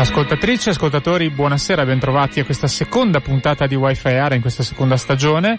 Ascoltatrici ascoltatori, buonasera, bentrovati a questa seconda puntata di Wi-Fi Area in questa seconda stagione.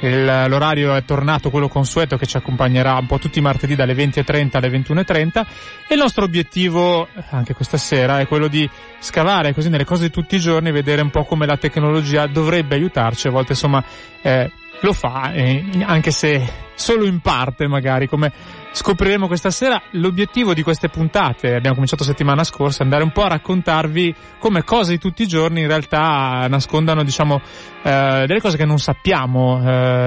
Il, l'orario è tornato quello consueto che ci accompagnerà un po' tutti i martedì dalle 20.30 alle 21.30 e il nostro obiettivo anche questa sera è quello di scavare così nelle cose di tutti i giorni, vedere un po' come la tecnologia dovrebbe aiutarci, a volte insomma eh, lo fa, eh, anche se solo in parte magari, come scopriremo questa sera. L'obiettivo di queste puntate, abbiamo cominciato settimana scorsa, è andare un po' a raccontarvi come cose di tutti i giorni in realtà nascondano, diciamo, eh, delle cose che non sappiamo.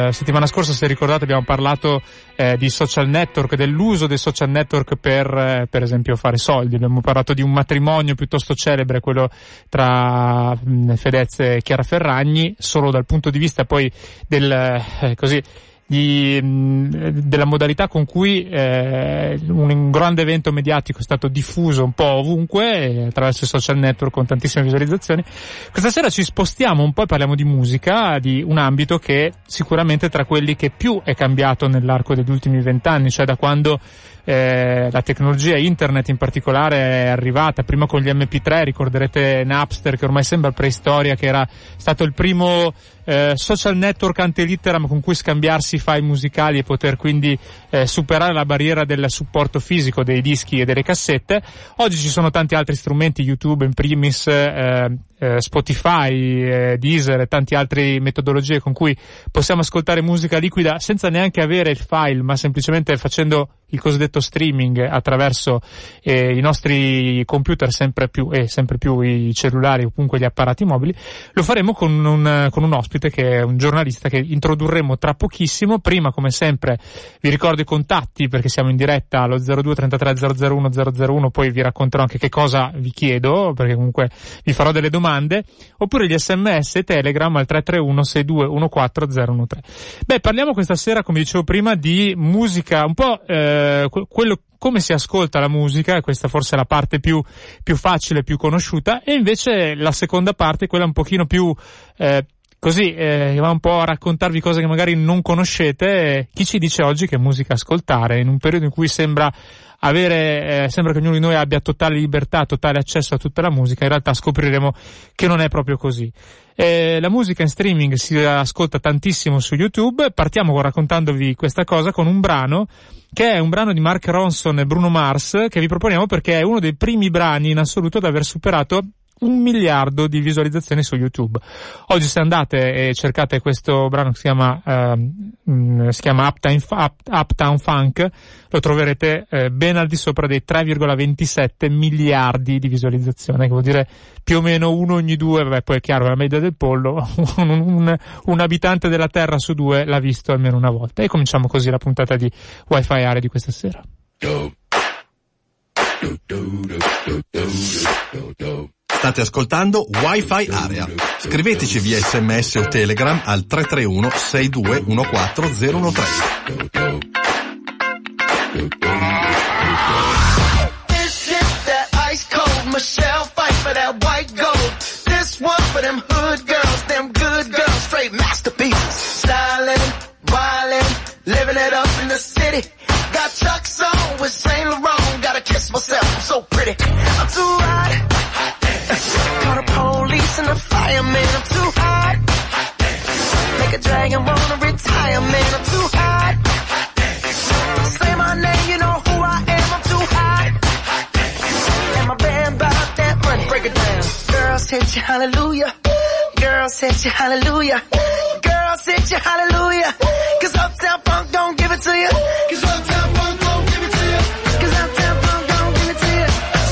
Eh, settimana scorsa, se ricordate, abbiamo parlato eh, di social network, dell'uso dei social network per, eh, per esempio, fare soldi. Abbiamo parlato di un matrimonio piuttosto celebre, quello tra mh, Fedez e Chiara Ferragni, solo dal punto di vista poi del, eh, così, di, della modalità con cui eh, un grande evento mediatico è stato diffuso un po' ovunque attraverso i social network con tantissime visualizzazioni. Questa sera ci spostiamo un po' e parliamo di musica, di un ambito che sicuramente tra quelli che più è cambiato nell'arco degli ultimi vent'anni, cioè da quando eh, la tecnologia internet in particolare è arrivata, prima con gli MP3, ricorderete Napster che ormai sembra preistoria, che era stato il primo eh, social network ante litteram con cui scambiarsi file musicali e poter quindi eh, superare la barriera del supporto fisico dei dischi e delle cassette. Oggi ci sono tanti altri strumenti, YouTube in primis, eh, eh, Spotify, eh, Deezer e tante altre metodologie con cui possiamo ascoltare musica liquida senza neanche avere il file, ma semplicemente facendo il cosiddetto streaming attraverso eh, i nostri computer sempre più e sempre più i cellulari o comunque gli apparati mobili, lo faremo con un, con un ospite che è un giornalista che introdurremo tra pochissimo. Prima, come sempre, vi ricordo i contatti perché siamo in diretta allo 02 33 001 001, poi vi racconterò anche che cosa vi chiedo perché comunque vi farò delle domande, oppure gli sms e telegram al 331 62 14013. Beh, parliamo questa sera, come dicevo prima, di musica un po' eh, quello come si ascolta la musica, questa forse è la parte più, più facile, più conosciuta, e invece la seconda parte, quella un pochino più, eh, così, eh, va un po' a raccontarvi cose che magari non conoscete, chi ci dice oggi che musica ascoltare, in un periodo in cui sembra avere, eh, sembra che ognuno di noi abbia totale libertà, totale accesso a tutta la musica, in realtà scopriremo che non è proprio così. Eh, la musica in streaming si ascolta tantissimo su YouTube, partiamo raccontandovi questa cosa con un brano che è un brano di Mark Ronson e Bruno Mars che vi proponiamo perché è uno dei primi brani in assoluto ad aver superato un miliardo di visualizzazioni su YouTube. Oggi se andate e cercate questo brano che si chiama, uh, si chiama Uptown, Up, Uptown, Funk, lo troverete eh, ben al di sopra dei 3,27 miliardi di visualizzazioni, che vuol dire più o meno uno ogni due, vabbè poi è chiaro la media del pollo, un, un, un, abitante della Terra su due l'ha visto almeno una volta. E cominciamo così la puntata di Wi-Fi Area di questa sera. State ascoltando Wi-Fi Area. Scriveteci via sms o telegram al 331 6214 Michelle fight for that white gold. This one for them hood girls, them good girls, straight masterpieces. Stylin', wildin', living it up in the city. Got Chuck's on with Saint Laurent, gotta kiss myself, I'm so pretty. I'm too and the fireman, I'm too hot. Make a dragon wanna retire, man, I'm too hot. Say my name, you know who I am, I'm too hot. And my band bought that money, break it down. Girls hit you hallelujah. Girls hit you hallelujah. Girls hit you hallelujah. Cause Uptown Funk don't give it to you. Cause Uptown Funk don't give it to you. Cause Uptown Funk don't give it to you.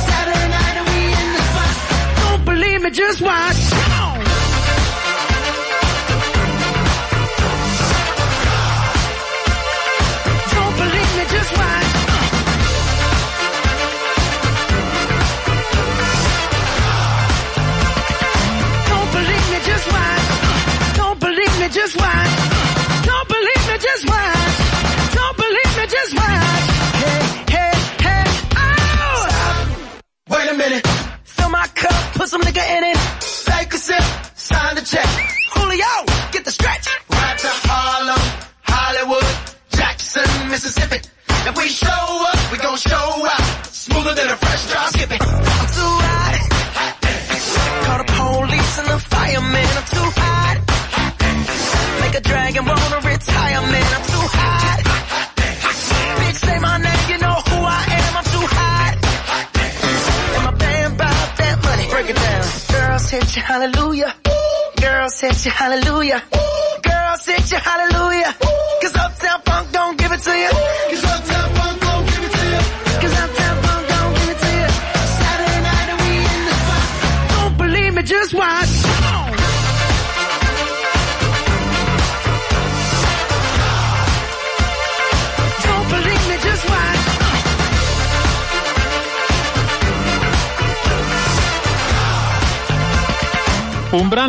Saturday night and we in the spot. Don't believe me, just watch.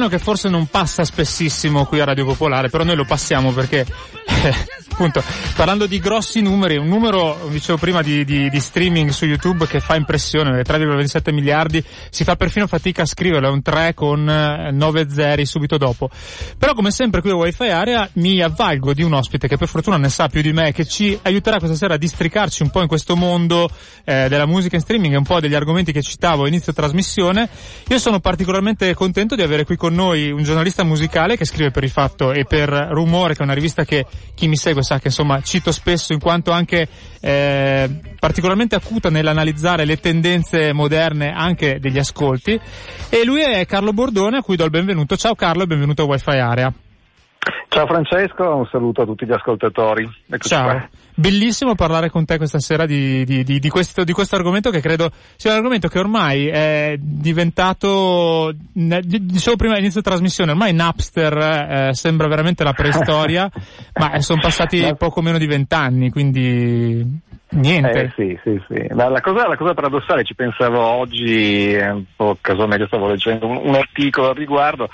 Brano che forse non passa spessissimo qui a Radio Popolare, però noi lo passiamo perché, eh, appunto, parlando di grossi numeri, un numero, dicevo prima, di, di, di streaming su YouTube che fa impressione, 3,27 miliardi, si fa perfino fatica a scriverlo, è un 3 con eh, 9 zeri subito dopo. Però come sempre qui a Wi-Fi Area mi avvalgo di un ospite che per fortuna ne sa più di me, che ci aiuterà questa sera a districarci un po' in questo mondo eh, della musica in streaming e un po' degli argomenti che citavo a inizio trasmissione. Io sono particolarmente contento di avere qui con noi un giornalista musicale che scrive per il fatto e per Rumore, che è una rivista che chi mi segue sa che insomma cito spesso in quanto anche eh, particolarmente acuta nell'analizzare le tendenze moderne anche degli ascolti. E lui è Carlo Bordone a cui do il benvenuto. Ciao Carlo e benvenuto a Wi-Fi Area. Ciao Francesco, un saluto a tutti gli ascoltatori. Eccoci Ciao. qua. Bellissimo parlare con te questa sera di, di, di, questo, di questo argomento che credo sia un argomento che ormai è diventato, dicevo prima all'inizio trasmissione, ormai Napster eh, sembra veramente la preistoria, ma sono passati poco meno di vent'anni, quindi niente. Eh, sì, sì, sì. Ma la cosa, la cosa paradossale, ci pensavo oggi, eh, un po' casualmente stavo leggendo un, un articolo al riguardo,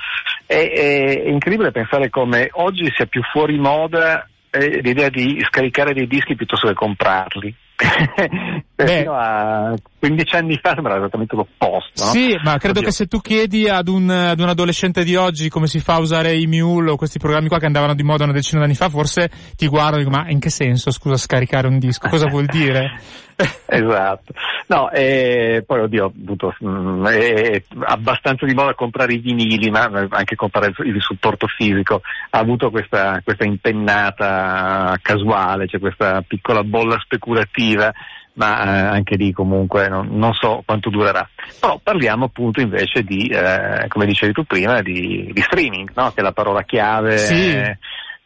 è, è- incredibile pensare come oggi sia più fuori moda eh, l'idea di scaricare dei dischi piuttosto che comprarli. Fino a 15 anni fa sembrava esattamente l'opposto. no? Sì, ma credo Oddio. che se tu chiedi ad un, ad un adolescente di oggi come si fa a usare i Mule o questi programmi qua che andavano di moda una decina d'anni fa, forse ti guardano e dico, ma in che senso, scusa, scaricare un disco? Cosa vuol dire? Esatto. No, e poi oddio, appunto, mm, è abbastanza di moda comprare i vinili, ma anche comprare il supporto fisico. Ha avuto questa, questa impennata casuale, c'è questa piccola bolla speculativa, ma eh, anche lì comunque non, non so quanto durerà. Però parliamo appunto invece di, eh, come dicevi tu prima, di, di streaming, no? che è la parola chiave. Sì. eh,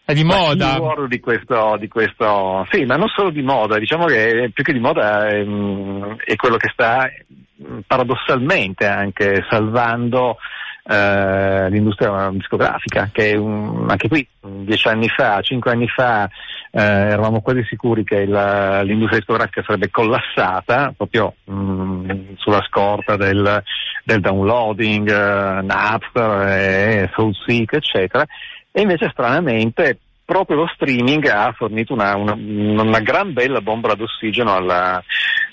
È di moda. di questo, di questo, sì, ma non solo di moda, diciamo che più che di moda è, mm, è quello che sta mm, paradossalmente anche salvando eh, l'industria discografica, che mm, anche qui dieci anni fa, cinque anni fa eh, eravamo quasi sicuri che il- l'industria discografica sarebbe collassata proprio mm, sulla scorta del, del downloading, eh, Napster, e Soulseek, eccetera. E invece stranamente proprio lo streaming ha fornito una, una, una gran bella bombola d'ossigeno alla,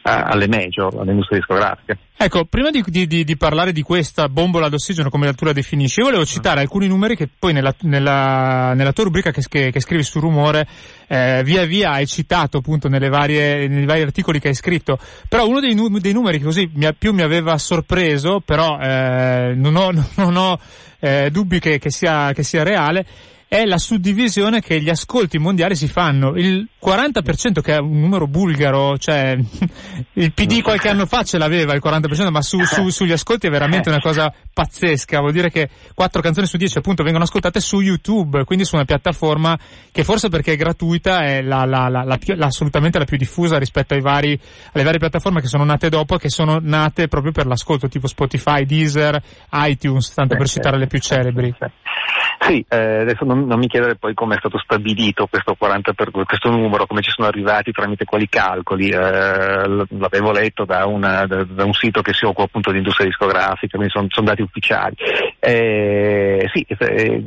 a- alle major, all'industria discografica. Ecco, prima di, di- di- parlare di questa bombola d'ossigeno, come tu la definisci, io volevo citare alcuni numeri che poi nella, nella- nella tua rubrica che, che- che scrivi su Rumore, eh, via via hai citato appunto nelle varie, nei vari articoli che hai scritto. Però uno dei, dei numeri che così mi più mi aveva sorpreso, però eh, non ho, non ho eh, dubbi che, che sia, che sia reale, è la suddivisione che gli ascolti mondiali si fanno. Il 40% che è un numero bulgaro, cioè il PD qualche anno fa ce l'aveva il 40%, ma su, su- sugli ascolti è veramente una cosa pazzesca. Vuol dire che 4 canzoni su 10 appunto vengono ascoltate su YouTube, quindi su una piattaforma che forse perché è gratuita è la, la- la- più- assolutamente la più diffusa rispetto ai vari, alle varie piattaforme che sono nate dopo e che sono nate proprio per l'ascolto, tipo Spotify, Deezer, iTunes, tanto per Sì, citare le più sì, celebri. sì. Sì, eh, adesso non, non mi chiedere poi come è stato stabilito questo 40 per, questo numero, come ci sono arrivati, tramite quali calcoli. Eh, l'avevo letto da, una- da- da un sito che si occupa appunto di industria discografica, quindi sono, sono dati ufficiali. Eh, sì, eh,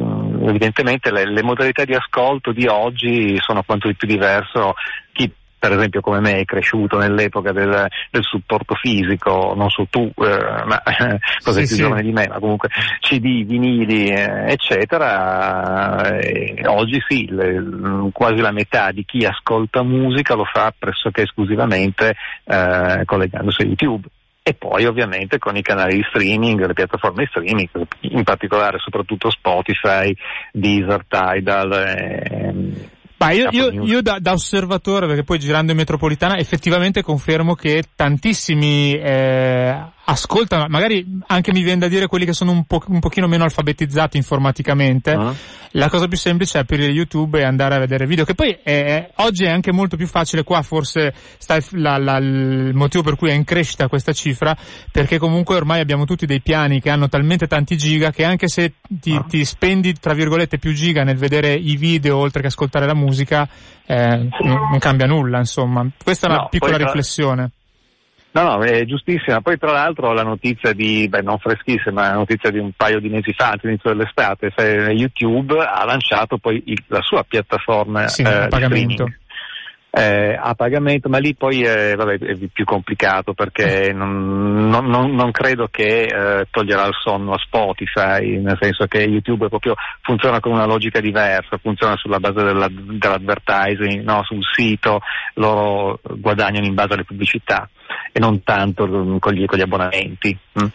evidentemente le, le modalità di ascolto di oggi sono quanto di più diverso. Chi per esempio come me è cresciuto nell'epoca del, del supporto fisico, non so tu, eh, ma cosa Sì, più sì. giovane di me, ma comunque CD, vinili, eh, eccetera, eh, oggi sì, le- quasi la metà di chi ascolta musica lo fa pressoché esclusivamente eh, collegandosi a YouTube. e poi ovviamente con i canali di streaming, le piattaforme di streaming, in particolare soprattutto Spotify, Deezer, Tidal. Eh, ma io, io, io da, da, osservatore, perché poi girando in metropolitana, effettivamente confermo che tantissimi eh, ascoltano, magari anche mi viene da dire quelli che sono un, po- un pochino meno alfabetizzati informaticamente, uh-huh. la cosa più semplice è aprire YouTube e andare a vedere video, che poi è, oggi è anche molto più facile, qua forse sta il, la, la, il motivo per cui è in crescita questa cifra, perché comunque ormai abbiamo tutti dei piani che hanno talmente tanti giga che anche se ti, uh-huh. ti spendi tra virgolette più giga nel vedere i video oltre che ascoltare la musica, eh, non, cambia nulla, insomma. Questa è una no, piccola riflessione. No, no, è giustissima. Poi tra l'altro la notizia di, beh non freschissima, ma la notizia di un paio di mesi fa, all'inizio dell'estate, YouTube ha lanciato poi il, la sua piattaforma sì, eh, pagamento. Eh, a pagamento, ma lì poi è, vabbè, è più complicato perché non, non, non, credo che eh, toglierà il sonno a Spotify, nel senso che YouTube proprio funziona con una logica diversa, funziona sulla base della, dell'advertising, no? sul sito, loro guadagnano in base alle pubblicità e non tanto con gli, con gli abbonamenti. Mm.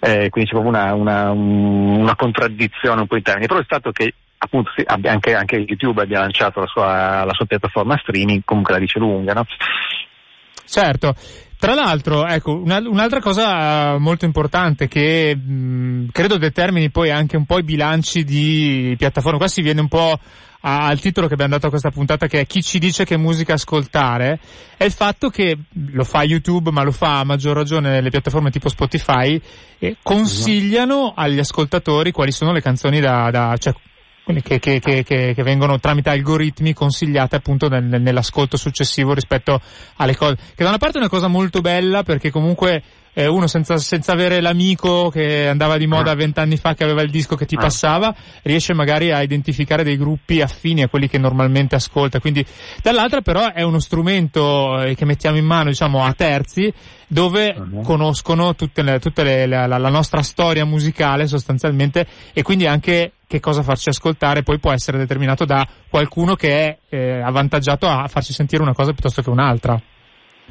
Eh, quindi c'è proprio una, una, una, contraddizione un po' in termini. Però è stato che appunto anche, anche, YouTube abbia lanciato la sua, la sua, piattaforma streaming, comunque la dice lunga, no? Certo. Tra l'altro, ecco, una, un'altra cosa molto importante che mh, credo determini poi anche un po' i bilanci di piattaforme, qua si viene un po' al titolo che abbiamo dato a questa puntata che è chi ci dice che musica ascoltare, è il fatto che lo fa YouTube ma lo fa a maggior ragione le piattaforme tipo Spotify e consigliano agli ascoltatori quali sono le canzoni da, da cioè, che, che, che, che, vengono tramite algoritmi consigliate appunto nel, nell'ascolto successivo rispetto alle cose. Che da una parte è una cosa molto bella perché comunque eh, uno senza, senza, avere l'amico che andava di moda vent'anni fa che aveva il disco che ti ah. passava, riesce magari a identificare dei gruppi affini a quelli che normalmente ascolta. Quindi dall'altra però è uno strumento eh, che mettiamo in mano diciamo a terzi dove uh-huh. conoscono tutte le, tutte le, la, la, nostra storia musicale sostanzialmente e quindi anche che cosa farci ascoltare poi può essere determinato da qualcuno che è eh, avvantaggiato a farci sentire una cosa piuttosto che un'altra.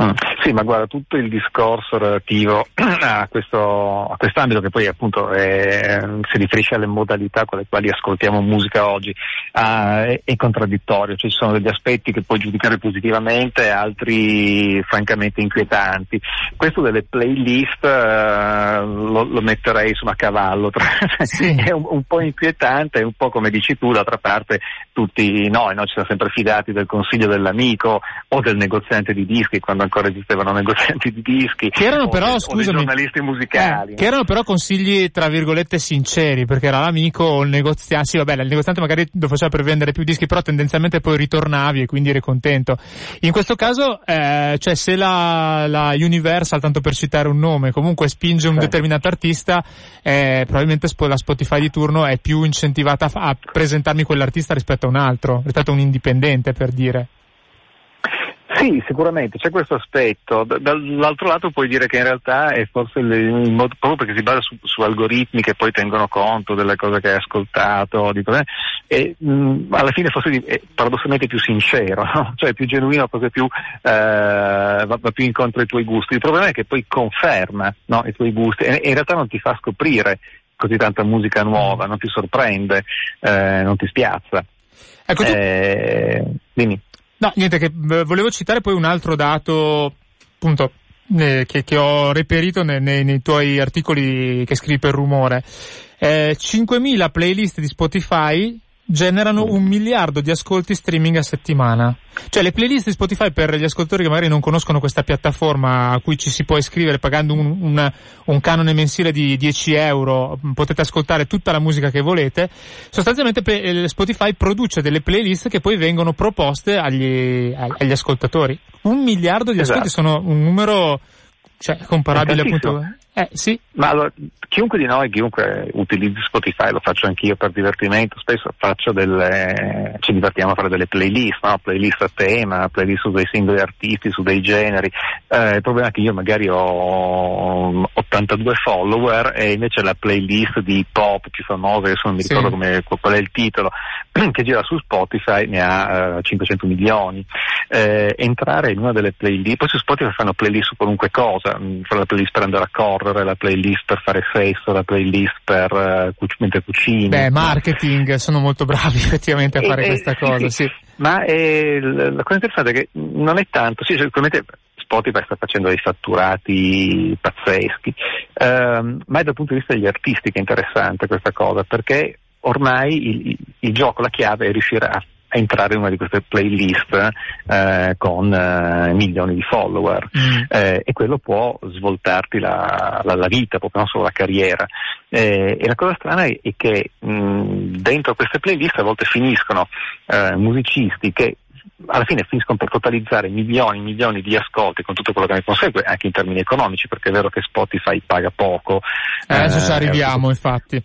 Mm. Sì, ma guarda, tutto il discorso relativo a, questo, a quest'ambito che poi appunto è, si riferisce alle modalità con le quali ascoltiamo musica oggi uh, è, è, contraddittorio, cioè ci sono degli aspetti che puoi giudicare positivamente, altri francamente inquietanti. Questo delle playlist uh, lo, lo, metterei insomma a cavallo, sì. è un, un, po' inquietante, è un po' come dici tu, d'altra parte tutti noi, no, ci siamo sempre fidati del consiglio dell'amico o del negoziante di dischi quando ancora esistevano negozianti di dischi che erano però, o, scusami, o giornalisti musicali. eh, che erano però consigli tra virgolette sinceri perché era l'amico o il negoziante sì vabbè il negoziante magari lo faceva per vendere più dischi però tendenzialmente poi ritornavi e quindi eri contento. In questo caso eh, cioè se la, la, Universal tanto per citare un nome comunque spinge un sì. determinato artista eh, probabilmente la Spotify di turno è più incentivata a, a presentarmi quell'artista rispetto a un altro rispetto a un indipendente per dire sì, sicuramente c'è questo aspetto. Dall'altro lato puoi dire che in realtà è forse il, modo, proprio perché si basa su, su, algoritmi che poi tengono conto delle cose che hai ascoltato, di cose, e mh, alla fine forse è paradossalmente più sincero, no? cioè più genuino, proprio più, eh, va, va, più incontro ai tuoi gusti. Il problema è che poi conferma no, i tuoi gusti e in realtà non ti fa scoprire così tanta musica nuova, non ti sorprende, eh, non ti spiazza. Ecco, tu... eh, dimmi. No, niente, che eh, volevo citare poi un altro dato, appunto, eh, che, che, ho reperito nei, nei, nei, tuoi articoli che scrivi per rumore. Eh, 5.000 playlist di Spotify generano un miliardo di ascolti streaming a settimana. Cioè le playlist di Spotify per gli ascoltatori che magari non conoscono questa piattaforma a cui ci si può iscrivere pagando un, un, un canone mensile di 10 euro, potete ascoltare tutta la musica che volete. Sostanzialmente eh, Spotify produce delle playlist che poi vengono proposte agli, agli ascoltatori. Un miliardo di ascolti esatto. sono un numero cioè, comparabile appunto Eh, sì. Ma allora, chiunque di noi, chiunque utilizzi Spotify, lo faccio anch'io per divertimento, spesso faccio delle, ci divertiamo a fare delle playlist, no? playlist a tema, playlist su dei singoli artisti, su dei generi. Eh, il problema è che io magari ho 82 follower e invece la playlist di pop più famosa, adesso non mi ricordo sì. come, qual è il titolo, che gira su Spotify ne ha eh, 500 milioni. Eh, entrare in una delle playlist, poi su Spotify fanno playlist su qualunque cosa, mm, fanno la playlist per andare a correre, la playlist per fare sesso, la playlist per uh, cuc- mentre cucini. Beh, marketing, sono molto bravi effettivamente a fare e, questa cosa, sì. sì. Ma eh, la cosa interessante è che non è tanto, sì, sicuramente Spotify sta facendo dei fatturati pazzeschi, ehm, ma è dal punto di vista degli artisti che è interessante questa cosa, perché ormai il, il gioco, la chiave è riuscire a entrare in una di queste playlist eh, con eh, milioni di follower mm. eh, e quello può svoltarti la, la, la, vita, proprio non solo la carriera. Eh, e la cosa strana è, è che mh, dentro queste playlist a volte finiscono eh, musicisti che alla fine finiscono per totalizzare milioni e milioni di ascolti con tutto quello che ne consegue, anche in termini economici, perché è vero che Spotify paga poco. Eh, adesso ci arriviamo, infatti.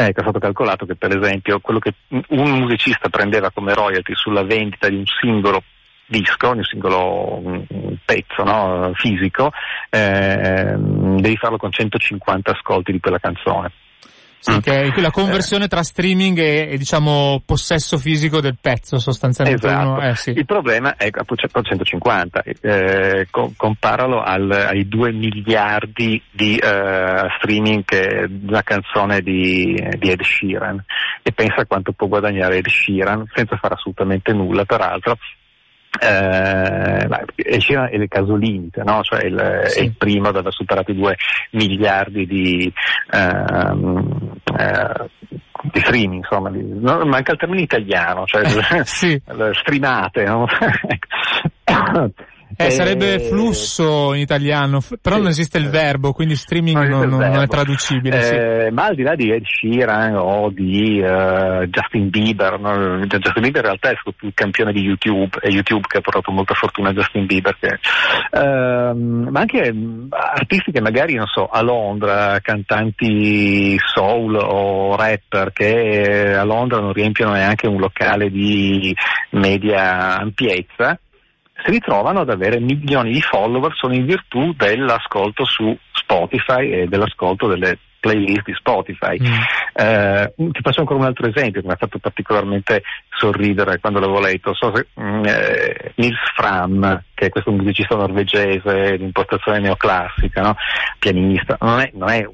Ecco, è stato calcolato che per esempio quello che un musicista prendeva come royalty sulla vendita di un singolo disco, di un singolo pezzo no, fisico, eh, devi farlo con 150 ascolti di quella canzone. Sì, che è la conversione tra streaming e, e, diciamo possesso fisico del pezzo sostanzialmente. Esatto. Uno, eh, sì. Il problema è che appunto 150, eh, co- comparalo al, ai 2 miliardi di eh, streaming che una canzone di, di, Ed Sheeran e pensa quanto può guadagnare Ed Sheeran senza fare assolutamente nulla peraltro eh, è il caso limite, no? cioè il, sì. il primo ad aver superato i 2 miliardi di, ehm, eh, di streaming, insomma, di, no, manca il termine italiano, cioè sì. streamate. No? Eh, sarebbe flusso in italiano, però sì, non esiste il verbo, quindi streaming non, non, non è traducibile. Eh, sì. Ma al di là di Ed Sheeran o di uh, Justin Bieber, no? Justin Bieber in realtà è stato il campione di YouTube, è YouTube che ha portato molta fortuna a Justin Bieber, che, uh, ma anche artisti che magari, non so, a Londra, cantanti soul o rapper che a Londra non riempiono neanche un locale di media ampiezza, si ritrovano ad avere milioni di follower solo in virtù dell'ascolto su Spotify e dell'ascolto delle playlist di Spotify. Mm. Eh, ti faccio ancora un altro esempio che mi ha fatto particolarmente sorridere quando l'avevo letto. So se, mm, eh, Nils Fram, che è questo musicista norvegese di impostazione neoclassica, no? pianista, non è, non è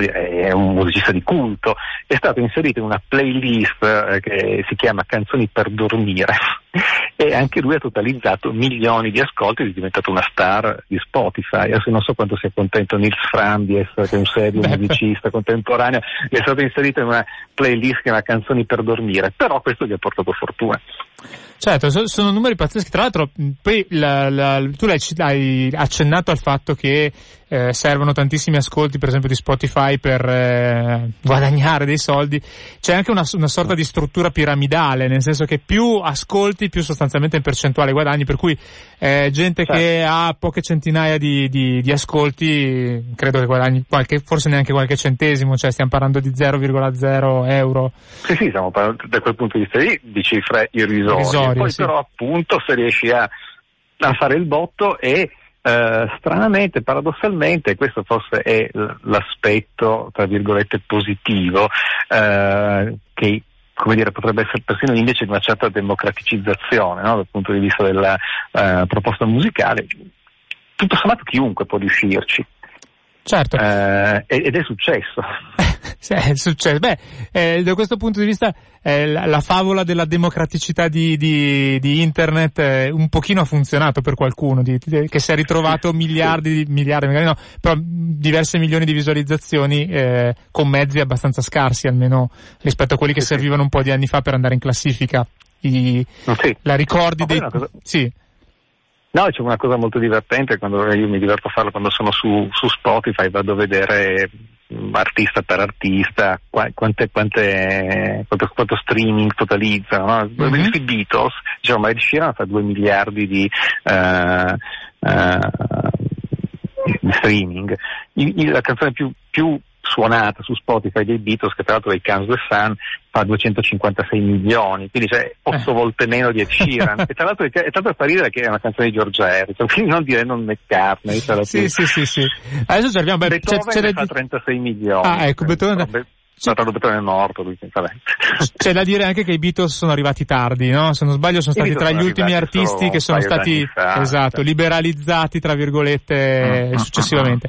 è un musicista di culto, è stato inserito in una playlist eh, che si chiama Canzoni per dormire e anche lui ha totalizzato milioni di ascolti ed è diventato una star di Spotify. Adesso non so quanto sia contento Nils Fram di essere un serio musicista contemporaneo, è stato inserito in una playlist che chiama Canzoni per dormire, però questo gli ha portato fortuna. Certo, sono numeri pazzeschi. Tra l'altro, poi la, la, tu hai accennato al fatto che eh, servono tantissimi ascolti, per esempio di Spotify, per eh, guadagnare dei soldi. C'è anche una, una, sorta di struttura piramidale, nel senso che più ascolti, più sostanzialmente in percentuale guadagni. Per cui eh, gente certo. che ha poche centinaia di, di, di, ascolti, credo che guadagni qualche, forse neanche qualche centesimo, cioè stiamo parlando di 0,0 euro. Sì, sì, stiamo parlando da quel punto di vista lì di cifre irrisorie. Irrisorie poi sì. però appunto se riesci a, a fare il botto e Uh, stranamente, paradossalmente, questo forse è l'aspetto, tra virgolette, positivo, uh, che come dire, potrebbe essere persino indice di una certa democraticizzazione no? dal punto di vista della uh, proposta musicale. Tutto sommato chiunque può riuscirci. Certo. ed è successo. È successo. Beh, eh, da questo punto di vista eh, la, la, favola della democraticità di, di, di internet eh, un pochino ha funzionato per qualcuno, di, che si è ritrovato miliardi, miliardi, magari no, però diverse milioni di visualizzazioni eh, con mezzi abbastanza scarsi almeno rispetto a quelli che servivano un po' di anni fa per andare in classifica. I, sì. La ricordi dei... Cosa... Sì. No, c'è una cosa molto divertente quando io mi diverto a farlo quando sono su, su Spotify, vado a vedere artista per artista, quante, quante, quanto, quanto, streaming totalizzano. No? Mm-hmm. I Beatles, diciamo, Ed Sheeran fa 2 miliardi di, uh, uh, di streaming. il, la canzone più, più suonata su Spotify dei Beatles, che tra l'altro è il Kansas Sun, fa 256 milioni, quindi c'è 8 eh. volte meno di Ed Sheeran. e tra l'altro è, è tanto da ridere che è una canzone di George Harrison, quindi non dire non McCartney. Sì, sì, sì, sì. Adesso cerchiamo, beh, Beethoven c'è, c'è fa 36 milioni. Ah, ecco, Beethoven... Be- Fratello Beethoven è morto, lui C'è da dire anche che i Beatles sono arrivati tardi, no? Se non sbaglio sono stati tra gli ultimi artisti che sono stati, esatto, liberalizzati, tra virgolette, mm, successivamente.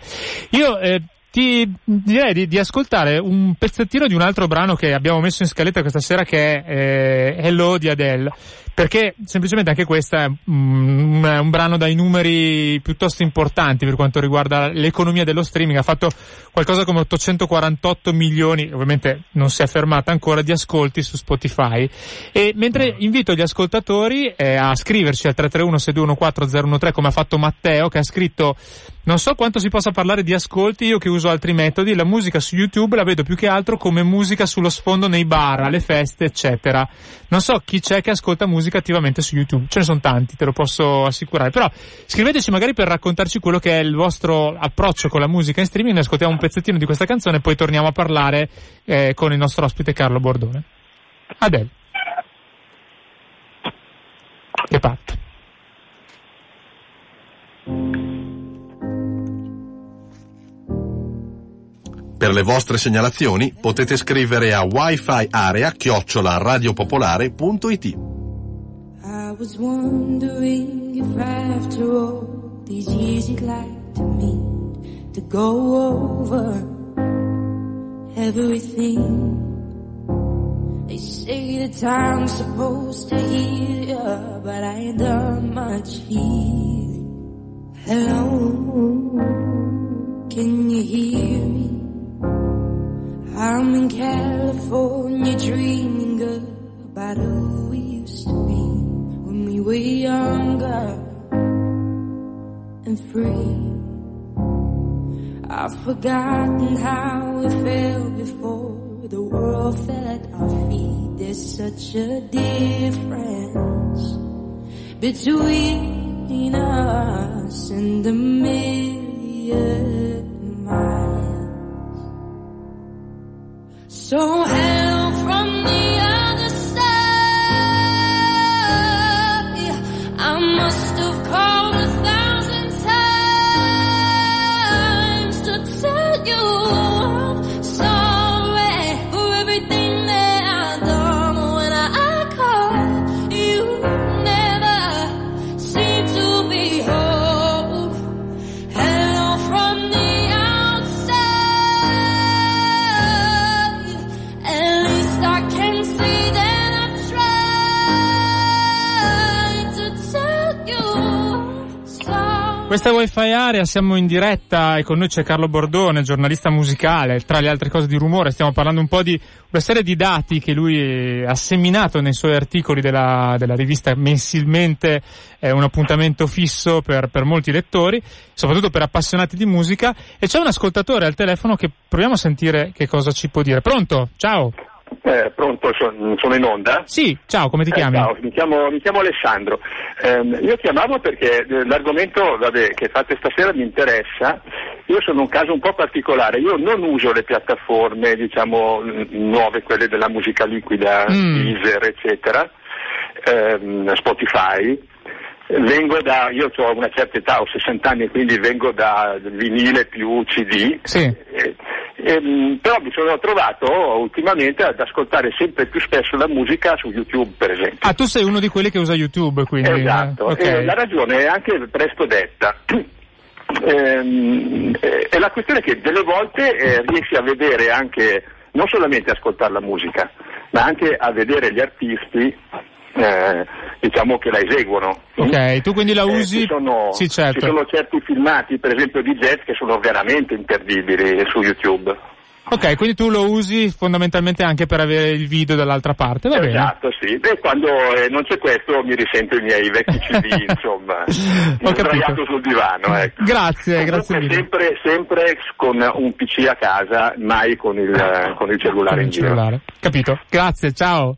Io, eh, ti direi di, di, ascoltare un pezzettino di un altro brano che abbiamo messo in scaletta questa sera che è eh, Hello di Adele perché semplicemente anche questo è un, un, brano dai numeri piuttosto importanti per quanto riguarda l'economia dello streaming, ha fatto qualcosa come 848 milioni, ovviamente non si è fermata ancora, di ascolti su Spotify. E mentre invito gli ascoltatori eh, a scriverci al 331 6214 013 come ha fatto Matteo che ha scritto non so quanto si possa parlare di ascolti, io che uso altri metodi, la musica su YouTube la vedo più che altro come musica sullo sfondo nei bar, alle feste, eccetera. Non so chi c'è che ascolta musica attivamente su YouTube, ce ne sono tanti, te lo posso assicurare. Però scriveteci magari per raccontarci quello che è il vostro approccio con la musica in streaming, ascoltiamo un pezzettino di questa canzone e poi torniamo a parlare eh, con il nostro ospite Carlo Bordone. Adele. Che patto. Per le vostre segnalazioni potete scrivere a wifi area. I was wondering if after all these years you'd like to meet to go over everything. They say the time's supposed to heal, ya, but I ain't done much healing. Hello, can you hear me? I'm in California dreaming about who we used to be when we were younger and free. I've forgotten how it felt before the world fell at our feet. There's such a difference between us and the million miles. So Wi-Fi Area, siamo in diretta e con noi c'è Carlo Bordone, giornalista musicale, tra le altre cose di rumore, stiamo parlando un po' di una serie di dati che lui ha seminato nei suoi articoli della, della rivista mensilmente, è un appuntamento fisso per, per molti lettori, soprattutto per appassionati di musica, e c'è un ascoltatore al telefono che proviamo a sentire che cosa ci può dire. Pronto? Ciao! Eh, pronto, sono, sono in onda? Sì, ciao, come ti Eh, chiami? ciao, mi chiamo, mi chiamo Alessandro. Ehm, io chiamavo perché eh, l'argomento vabbè, che fate stasera mi interessa. Io sono un caso un po' particolare, io non uso le piattaforme, diciamo, nuove, quelle della musica liquida, Mm. Deezer, eccetera, ehm, Spotify. Vengo da, io ho una certa età, ho 60 anni, quindi vengo da vinile più CD. Sì. Eh, ehm, però mi sono trovato ultimamente ad ascoltare sempre più spesso la musica su YouTube, per esempio. Ah, tu sei uno di quelli che usa YouTube, quindi. Esatto, eh, ok. e la ragione è anche presto detta. Ehm, eh, è la questione che delle volte eh, riesci a vedere anche, non solamente ascoltare la musica, ma anche a vedere gli artisti eh, diciamo che la eseguono. Ok, tu quindi la Eh, usi? ci, sono, Sì, certo. ci sono certi filmati, per esempio di jazz, che sono veramente imperdibili su YouTube. Ok, quindi tu lo usi fondamentalmente anche per avere il video dall'altra parte, va bene? Esatto, sì. E quando eh, non c'è questo mi risento i miei vecchi CD, insomma, Ho sdraiato sul divano. Ecco. Grazie, grazie Comunque mille. Sempre, sempre con un PC a casa, mai con il, eh, con il cellulare Con in il giro. cellulare. Capito? Grazie, ciao.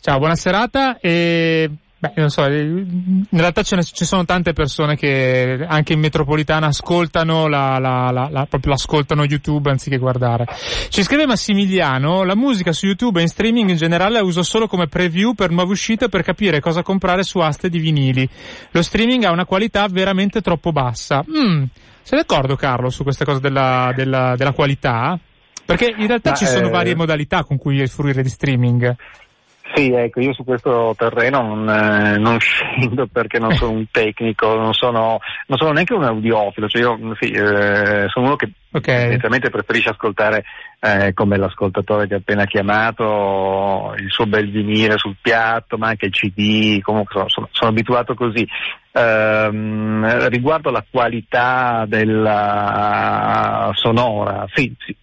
Ciao, buona serata e Beh, non so, eh, in realtà ce ne, ci sono tante persone che anche in metropolitana ascoltano la, la, la, la, proprio ascoltano YouTube anziché guardare. Ci scrive Massimiliano, la musica su YouTube e in streaming in generale la uso solo come preview per nuove uscite per capire cosa comprare su aste di vinili. Lo streaming ha una qualità veramente troppo bassa. Mm, sei d'accordo Carlo su questa cosa della, della, della qualità? Perché in realtà Ma, ci sono eh... varie modalità con cui fruire di streaming. Sì, ecco, io su questo terreno non, eh, non scendo perché non sono un tecnico, non sono, non sono neanche un audiofilo, cioè io sì, eh, sono uno che okay. preferisce ascoltare eh, come l'ascoltatore che ha appena chiamato, il suo bel vinile sul piatto, ma anche il CD, comunque sono, sono, sono abituato così. Ehm, riguardo la qualità della sonora, sì, sì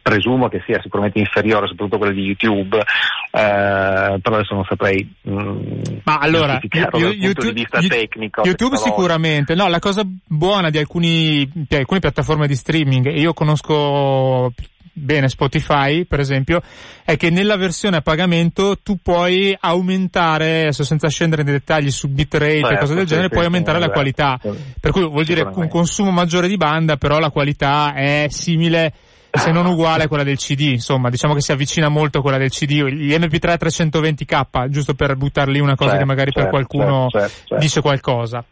presumo che sia sicuramente inferiore, soprattutto quella di YouTube, eh, però adesso non saprei mh, mm, Ma allora, YouTube, punto di vista tecnico. YouTube sicuramente, no, la cosa buona di alcuni, di alcune piattaforme di streaming, io conosco bene Spotify per esempio è che nella versione a pagamento tu puoi aumentare adesso senza scendere nei dettagli su bitrate certo, e cose del genere sì, puoi aumentare la qualità. Per cui vuol dire un consumo maggiore di banda però la qualità è simile se non uguale a quella del CD, insomma, diciamo che si avvicina molto a quella del CD, gli MP3 320k, giusto per buttar lì una cosa certo, che magari certo, per qualcuno certo, certo, certo. dice qualcosa.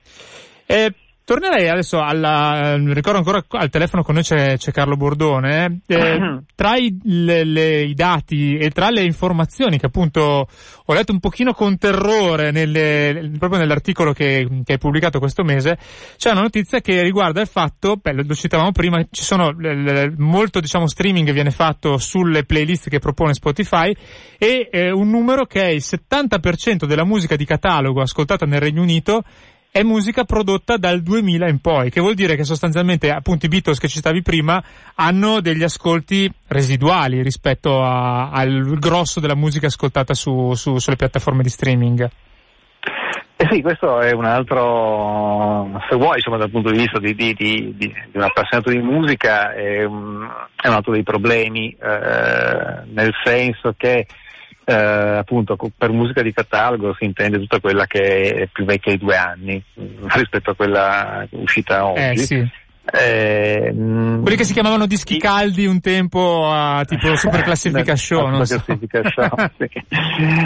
E Tornerei adesso alla, eh, ricordo ancora al telefono con noi c'è, c'è Carlo Bordone, eh, tra i, le, le, i, dati e tra le informazioni che appunto ho letto un pochino con terrore nelle, proprio nell'articolo che, che hai pubblicato questo mese, c'è una notizia che riguarda il fatto, beh, lo citavamo prima, ci sono le, molto diciamo streaming viene fatto sulle playlist che propone Spotify e eh, un numero che è il 70% della musica di catalogo ascoltata nel Regno Unito è musica prodotta dal 2000 in poi, che vuol dire che sostanzialmente appunto i Beatles che citavi prima hanno degli ascolti residuali rispetto a, al grosso della musica ascoltata su, su, sulle piattaforme di streaming. Eh sì, questo è un altro, se vuoi, insomma, dal punto di vista di, di, di, di un appassionato di musica, è un, è un altro dei problemi, eh, nel senso che eh, appunto per musica di catalogo si intende tutta quella che è più vecchia di due anni mm, rispetto a quella uscita oggi. Eh, sì. Eh, Quelli che si chiamavano dischi caldi un tempo a tipo Super Classifica Show, non so. show sì.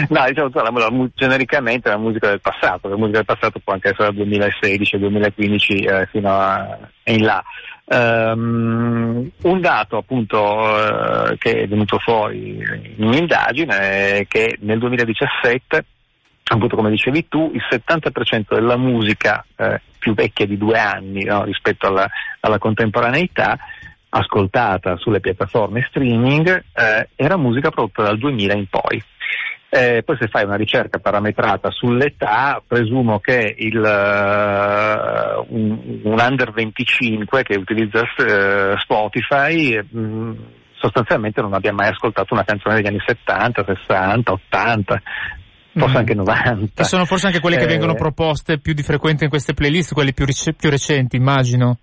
No, diciamo la, la, genericamente la musica del passato, la musica del passato può anche essere dal 2016, 2015 eh, fino a in là. Um, un dato appunto uh, che è venuto fuori in un'indagine è che nel 2017, appunto come dicevi tu, il 70% della musica eh, più vecchia di due anni no, rispetto alla, alla, contemporaneità ascoltata sulle piattaforme streaming eh, era musica prodotta dal 2000 in poi. Eh, poi se fai una ricerca parametrata sull'età, presumo che il, uh, un, un, under 25 che utilizza uh, Spotify mh, mm, sostanzialmente non abbia mai ascoltato una canzone degli anni 70, 60, 80, forse mm. anche 90. E sono forse anche quelle che eh, vengono proposte più di frequente in queste playlist, quelle più, più recenti, immagino.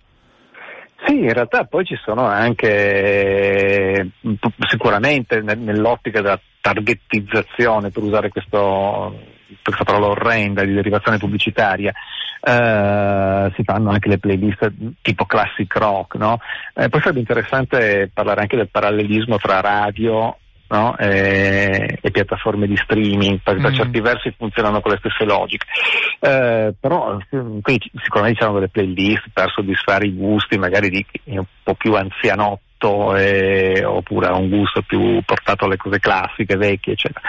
Sì, in realtà poi ci sono anche sicuramente nell'ottica della targettizzazione, per usare questo, questa parola orrenda di derivazione pubblicitaria, eh, si fanno anche le playlist tipo classic rock, no? eh, poi sarebbe interessante parlare anche del parallelismo tra radio no? e, e, piattaforme di streaming, per mm. certi versi funzionano con le stesse logiche. Eh, però qui sicuramente c'erano delle playlist per soddisfare i gusti magari di un po' più anzianotto eh, oppure ha un gusto più portato alle cose classiche, vecchie, eccetera.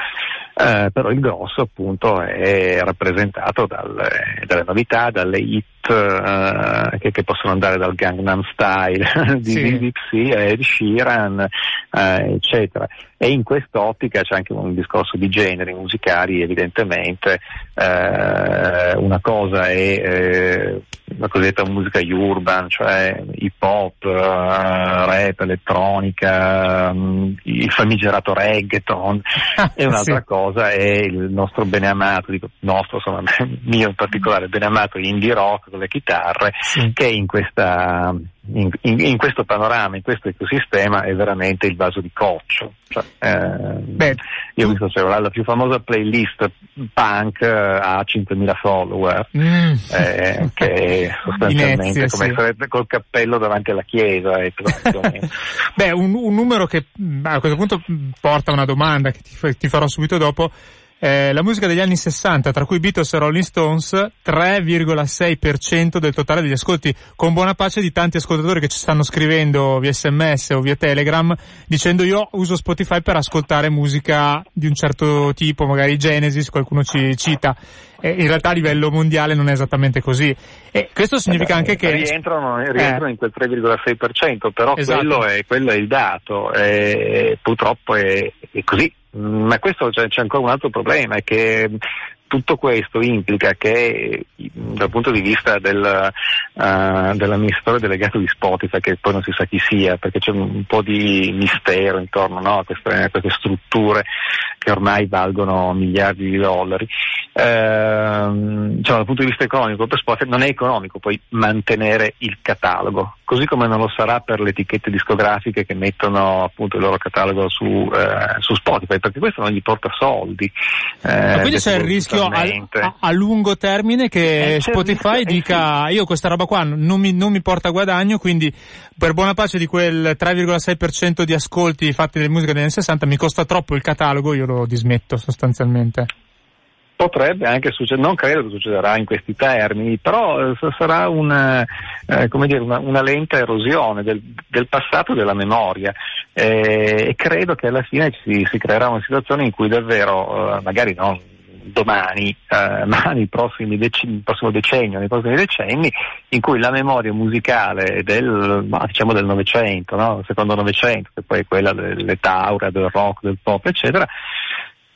Eh, però il grosso appunto è rappresentato dalle, dalle novità, dalle hit uh, che, che, possono andare dal Gangnam Style di sì. Dixie, Ed Sheeran, uh, eccetera. E in quest'ottica c'è anche un discorso di generi musicali, evidentemente. Uh, una cosa è la cosiddetta musica urban, cioè hip hop, rap, elettronica, um, il famigerato reggaeton, e un'altra sì. cosa è il nostro beneamato, dico nostro, insomma, mio in particolare, beneamato indie rock delle chitarre, sì. che in, questa, in, in, in, questo panorama, in questo ecosistema è veramente il vaso di coccio. Cioè, eh, io ho visto cioè, la più famosa playlist punk eh, ha 5.000 follower, mm. eh, che è sostanzialmente Inezia, come sì. essere col cappello davanti alla chiesa. Eh, Beh, un, un, numero che a questo punto porta una domanda che ti, ti farò subito dopo eh, la musica degli anni 60, tra cui Beatles e Rolling Stones, 3,6% del totale degli ascolti, con buona pace di tanti ascoltatori che ci stanno scrivendo via sms o via telegram, dicendo io uso Spotify per ascoltare musica di un certo tipo, magari Genesis, qualcuno ci cita. E in realtà a livello mondiale non è esattamente così. E questo significa anche che... Rientrano, rientrano eh, in quel 3,6%, però esatto. quello, è, quello, è, il dato, e purtroppo è, è così. Mm, ma questo c'è, c'è, ancora un altro problema, è che tutto questo implica che dal punto di vista del, uh, dell'amministratore delegato di Spotify, che poi non si sa chi sia, perché c'è un po' di mistero intorno no, a, queste, a, queste, strutture che ormai valgono miliardi di dollari, uh, cioè, dal punto di vista economico per Spotify non è economico poi mantenere il catalogo, così come non lo sarà per le etichette discografiche che mettono appunto il loro catalogo su, uh, su Spotify, perché questo non gli porta soldi. Ma quindi c'è il rischio a, a, lungo termine che eh, Spotify dica io questa roba qua non mi, non mi porta guadagno, quindi per buona pace di quel 3,6% di ascolti fatti delle musiche degli anni 60 mi costa troppo il catalogo, io lo dismetto sostanzialmente. Potrebbe anche succedere, non credo che succederà in questi termini, però eh, sarà una, eh, dire, una, una, lenta erosione del, del passato e della memoria. Eh, e credo che alla fine si, si, creerà una situazione in cui davvero, eh, magari non domani, eh, ma nel prossimo decennio, nei prossimi decenni, in cui la memoria musicale del, diciamo del Novecento, no? secondo Novecento, che poi è quella dell'età aurea del rock, del pop, eccetera,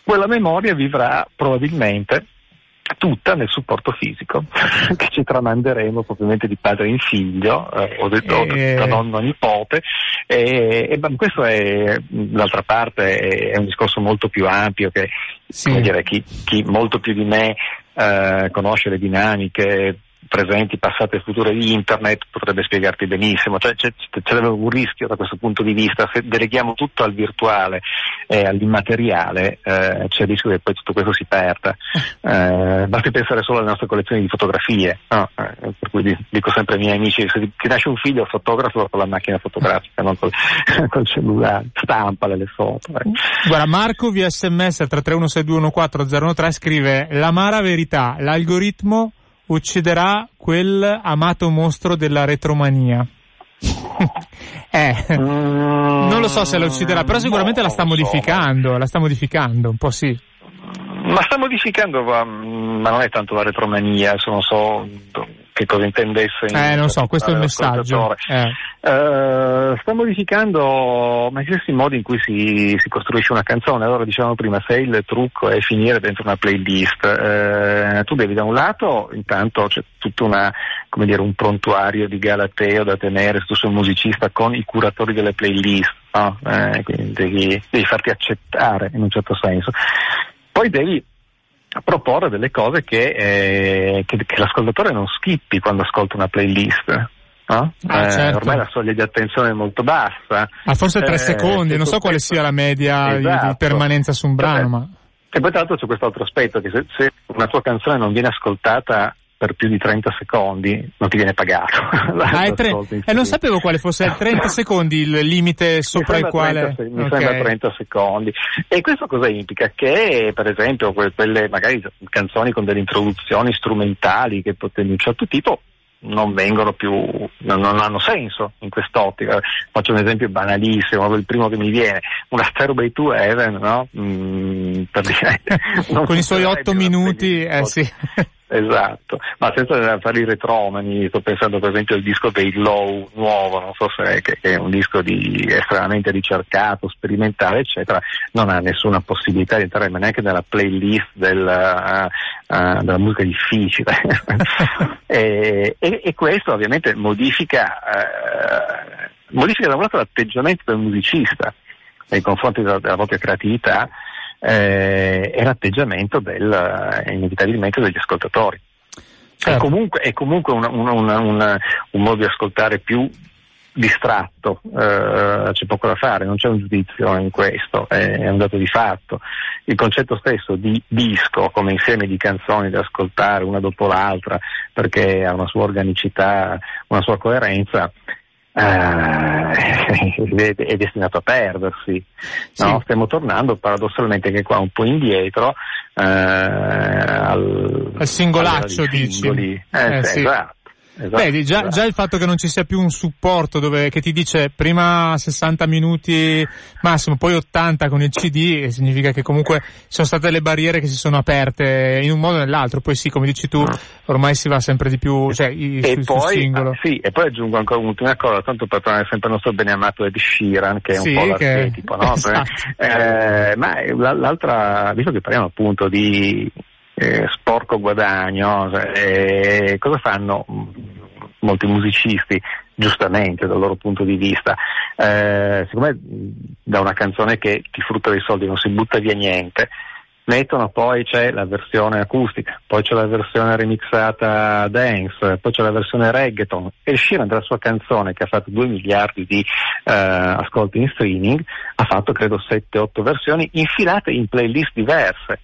quella memoria vivrà probabilmente tutta nel supporto fisico che ci tramanderemo probabilmente di padre in figlio eh, o, de, e... da nonno a nipote. E, e beh, questo è d'altra parte è, un discorso molto più ampio che sì. dire, chi, chi, molto più di me eh, conosce le dinamiche presenti, passate e future di internet potrebbe spiegarti benissimo, cioè c'è, c'è, un rischio da questo punto di vista, se deleghiamo tutto al virtuale e all'immateriale eh, c'è il rischio che poi tutto questo si perda, eh, basti pensare solo alle nostre collezioni di fotografie, no? eh, per cui dico sempre ai miei amici, se ti nasce un figlio fotografo con la macchina fotografica, non col, col cellulare, stampale le foto. Eh. Guarda, Marco via sms al 3316214 scrive l'amara verità, l'algoritmo ucciderà quel amato mostro della retromania. eh, mm, non lo so se la ucciderà, però sicuramente la sta modificando, la sta modificando, un po' sì. Ma sta modificando, ma, ma non è tanto la retromania, se non so che cosa intendesse. Eh, non so, questo è il messaggio. Eh. Uh, sta modificando ma stessi modi in cui si, si, costruisce una canzone. Allora dicevamo prima, se il trucco è finire dentro una playlist, uh, tu devi da un lato, intanto c'è tutto una, come dire, un prontuario di galateo da tenere se tu sei un musicista con i curatori delle playlist, no? eh, quindi devi, devi farti accettare in un certo senso. Poi devi proporre delle cose che, eh, che, che, l'ascoltatore non skippi quando ascolta una playlist. No? Ah, eh, certo. Ormai la soglia di attenzione è molto bassa. Ah, forse tre eh, secondi, non so quale sia la media esatto. di, permanenza su un brano. Ma... E poi tra l'altro c'è questo altro aspetto, che se, se una tua canzone non viene ascoltata per più di 30 secondi non ti viene pagato. Ah, tre... eh, non sapevo quale fosse 30 secondi il limite sopra il quale... 30, mi okay. sembra 30 secondi. E questo cosa implica? Che per esempio quelle magari canzoni con delle introduzioni strumentali che di un certo tipo non vengono più, non, non, hanno senso in quest'ottica. Faccio un esempio banalissimo, il primo che mi viene, una Stairway to Heaven, no? Mm, per dire, Con i suoi otto minuti, eh sì. Esatto, ma senza fare i retromani, sto pensando per esempio al disco dei Low nuovo, non so se è, che è un disco di, estremamente ricercato, sperimentale, eccetera, non ha nessuna possibilità di entrare neanche nella playlist del, uh, uh, della musica difficile. e, e, e, questo ovviamente modifica, uh, modifica da un lato l'atteggiamento del musicista nei confronti della, della propria creatività eh, è l'atteggiamento del, eh, inevitabilmente degli ascoltatori. È comunque, è comunque una, una, una, un modo di ascoltare più distratto, eh, c'è poco da fare, non c'è un giudizio in questo, è un dato di fatto. Il concetto stesso di disco come insieme di canzoni da ascoltare una dopo l'altra perché ha una sua organicità, una sua coerenza, Uh, è destinato a perdersi. Sì. No? Stiamo tornando paradossalmente anche qua un po' indietro uh, al, al singolaccio, dici? Eh, eh, sì, esatto. Esatto, Beh, già, già, il fatto che non ci sia più un supporto dove, che ti dice prima 60 minuti massimo, poi 80 con il CD, significa che comunque sono state le barriere che si sono aperte in un modo o nell'altro. Poi sì, come dici tu, ormai si va sempre di più, cioè, i, e sul, poi, singolo. Ah, sì, e poi aggiungo ancora un'ultima cosa, tanto per tornare sempre al nostro beneamato Ed Sheeran, che è un sì, po' l'archetipo, che... no? esatto. eh, ma l'altra, visto che parliamo appunto di eh, sporco guadagno, eh, cosa fanno molti musicisti, giustamente dal loro punto di vista? Eh, secondo da una canzone che ti frutta dei soldi non si butta via niente, mettono poi c'è la versione acustica, poi c'è la versione remixata dance, poi c'è la versione reggaeton e Sheeran della sua canzone che ha fatto 2 miliardi di eh, ascolti in streaming ha fatto credo 7-8 versioni infilate in playlist diverse cioè,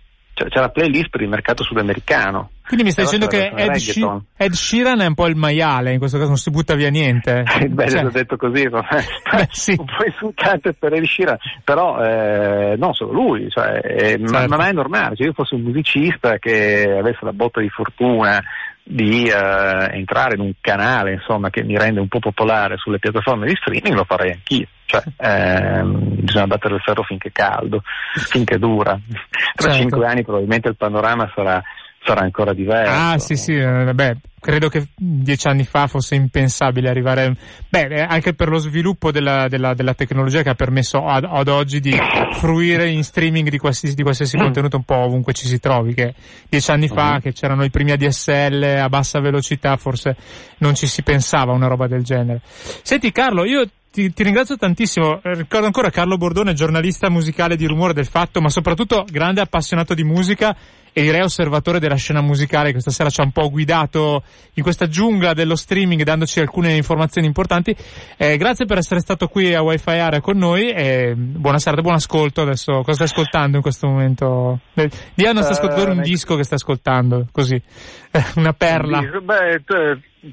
c'è la playlist per il mercato sudamericano. Quindi mi stai dicendo che Ed, She- Ed, Sheeran è un po' il maiale, in questo caso non si butta via niente. Beh, cioè... ho detto così, Beh, sì. un po' insultante per Ed Sheeran, però eh, non solo lui, cioè, eh, certo. ma, ma, è normale, se io fossi un musicista che avesse la botta di fortuna di eh, entrare in un canale insomma, che mi rende un po' popolare sulle piattaforme di streaming lo farei anch'io. Cioè, ehm, bisogna battere il ferro finché è caldo, finché dura. Tra certo. cinque anni probabilmente il panorama sarà sarà ancora diverso. Ah, sì, sì, eh, beh, credo che dieci anni fa fosse impensabile arrivare, beh, eh, anche per lo sviluppo della, della, della tecnologia che ha permesso ad, ad, oggi di fruire in streaming di qualsiasi, di qualsiasi mm. contenuto un po' ovunque ci si trovi, che dieci anni fa, uh-huh. che c'erano i primi ADSL a bassa velocità, forse non ci si pensava una roba del genere. Senti Carlo, io ti, ti, ringrazio tantissimo. Eh, ricordo ancora Carlo Bordone, giornalista musicale di Rumore del Fatto, ma soprattutto grande appassionato di musica e direi osservatore della scena musicale che questa sera ci ha un po' guidato in questa giungla dello streaming dandoci alcune informazioni importanti. Eh, grazie per essere stato qui a Wi-Fi Area con noi e buona serata, buon ascolto. Adesso cosa stai ascoltando in questo momento? Eh, Dì al nostro ascoltatore un disco che stai ascoltando, così, una perla. Beh,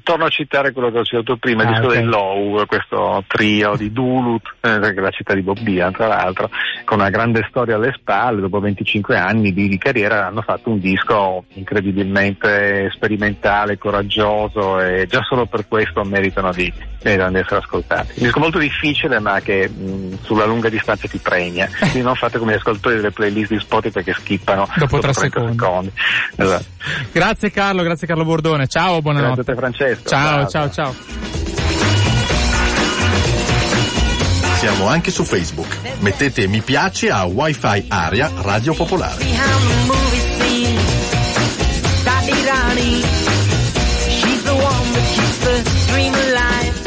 torno a citare quello che ho citato prima, il ah, disco okay. del Low, questo trio di Duluth, eh, la città di Bob Dylan tra l'altro, con una grande storia alle spalle, dopo 25 anni di, di carriera hanno fatto un disco incredibilmente sperimentale, coraggioso e già solo per questo meritano di, meritano di essere ascoltati. Un disco molto difficile ma che mh, sulla lunga distanza ti premia, quindi non fate come gli ascoltatori delle playlist di Spotify che skippano dopo 3 secondi. secondi. Esatto. Grazie Carlo, grazie Carlo Bordone, ciao, buonanotte. Grazie a te Francesco. Ciao, ciao. ciao. ciao. Siamo anche su Facebook. Mettete mi piace a Wi-Fi Area Radio Popolare.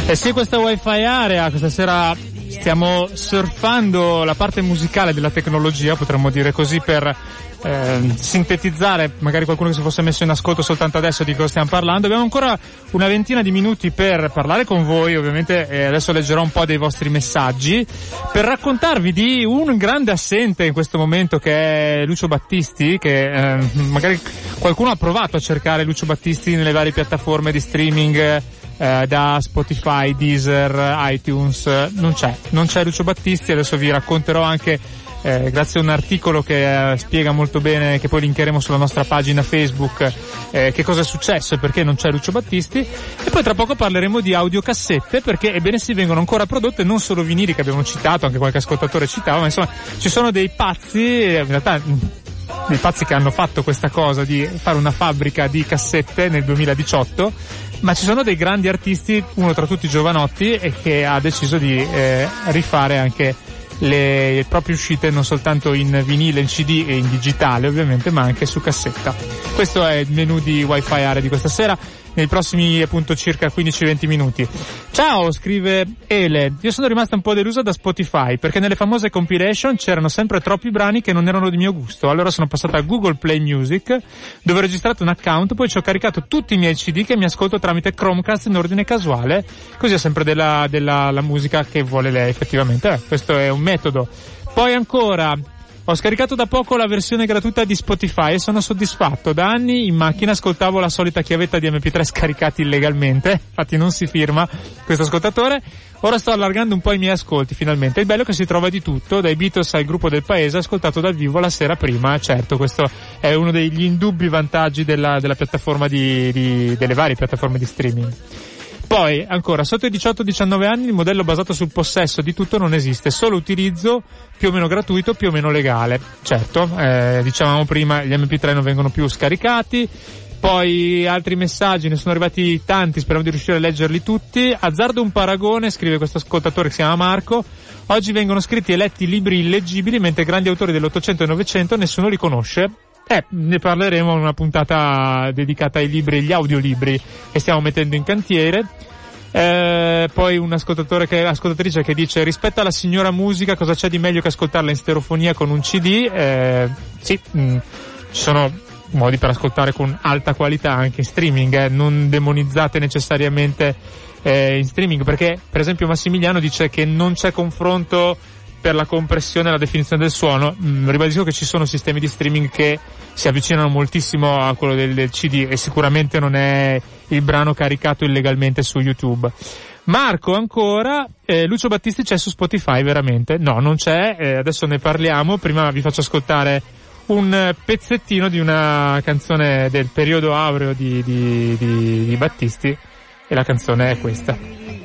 E sì, questa Wi-Fi Area, questa sera stiamo surfando la parte musicale della tecnologia, potremmo dire così, per eh, sintetizzare magari qualcuno che si fosse messo in ascolto soltanto adesso di cosa stiamo parlando. Abbiamo ancora una ventina di minuti per parlare con voi, ovviamente eh, adesso leggerò un po' dei vostri messaggi, per raccontarvi di un grande assente in questo momento che è Lucio Battisti, che eh, magari qualcuno ha provato a cercare Lucio Battisti nelle varie piattaforme di streaming eh, da Spotify, Deezer, iTunes, non c'è, non c'è Lucio Battisti, adesso vi racconterò anche eh, grazie a un articolo che eh, spiega molto bene, che poi linkeremo sulla nostra pagina Facebook, eh, che cosa è successo e perché non c'è Lucio Battisti. E poi tra poco parleremo di audiocassette, perché ebbene si vengono ancora prodotte non solo vinili che abbiamo citato, anche qualche ascoltatore citava, ma insomma ci sono dei pazzi, in realtà dei pazzi che hanno fatto questa cosa di fare una fabbrica di cassette nel 2018 ma ci sono dei grandi artisti, uno tra tutti giovanotti, che ha deciso di eh, rifare anche le proprie uscite non soltanto in vinile, in CD e in digitale ovviamente, ma anche su cassetta. Questo è il menu di Wi-Fi Area di questa sera. Nei prossimi appunto circa 15-20 minuti. Ciao, scrive Ele, io sono rimasta un po' delusa da Spotify perché nelle famose compilation c'erano sempre troppi brani che non erano di mio gusto. Allora sono passata a Google Play Music dove ho registrato un account, poi ci ho caricato tutti i miei CD che mi ascolto tramite Chromecast in ordine casuale, così è sempre della, della musica che vuole lei effettivamente. Eh, questo è un metodo. Poi ancora, ho scaricato da poco la versione gratuita di Spotify e sono soddisfatto. Da anni in macchina ascoltavo la solita chiavetta di MP3 scaricati illegalmente, infatti non si firma questo ascoltatore. Ora sto allargando un po' i miei ascolti finalmente. Il bello è che si trova di tutto, dai Beatles al gruppo del paese, ascoltato dal vivo la sera prima. Certo, questo è uno degli indubbi vantaggi della, della piattaforma di, di, delle varie piattaforme di streaming. Poi, ancora, sotto i 18-19 anni il modello basato sul possesso di tutto non esiste, solo utilizzo più o meno gratuito, più o meno legale. Certo, eh, dicevamo prima, gli MP3 non vengono più scaricati, poi altri messaggi, ne sono arrivati tanti, speriamo di riuscire a leggerli tutti. Azzardo un paragone, scrive questo ascoltatore che si chiama Marco. Oggi vengono scritti e letti libri illeggibili, mentre grandi autori dell'Ottocento e Novecento nessuno li conosce. Eh, ne parleremo in una puntata dedicata ai libri, agli audiolibri che stiamo mettendo in cantiere. Eh, poi un ascoltatore che, ascoltatrice che dice rispetto alla signora musica cosa c'è di meglio che ascoltarla in stereofonia con un CD? Eh, sì, mh, mm, ci sono modi per ascoltare con alta qualità anche in streaming, eh, non demonizzate necessariamente eh, in streaming perché per esempio Massimiliano dice che non c'è confronto per la compressione e la definizione del suono. Mm, ribadisco che ci sono sistemi di streaming che si avvicinano moltissimo a quello del, del CD e sicuramente non è il brano caricato illegalmente su YouTube. Marco ancora, eh, Lucio Battisti c'è su Spotify veramente? No, non c'è, eh, adesso ne parliamo, prima vi faccio ascoltare un pezzettino di una canzone del periodo aureo di, di, di, di Battisti e la canzone è questa.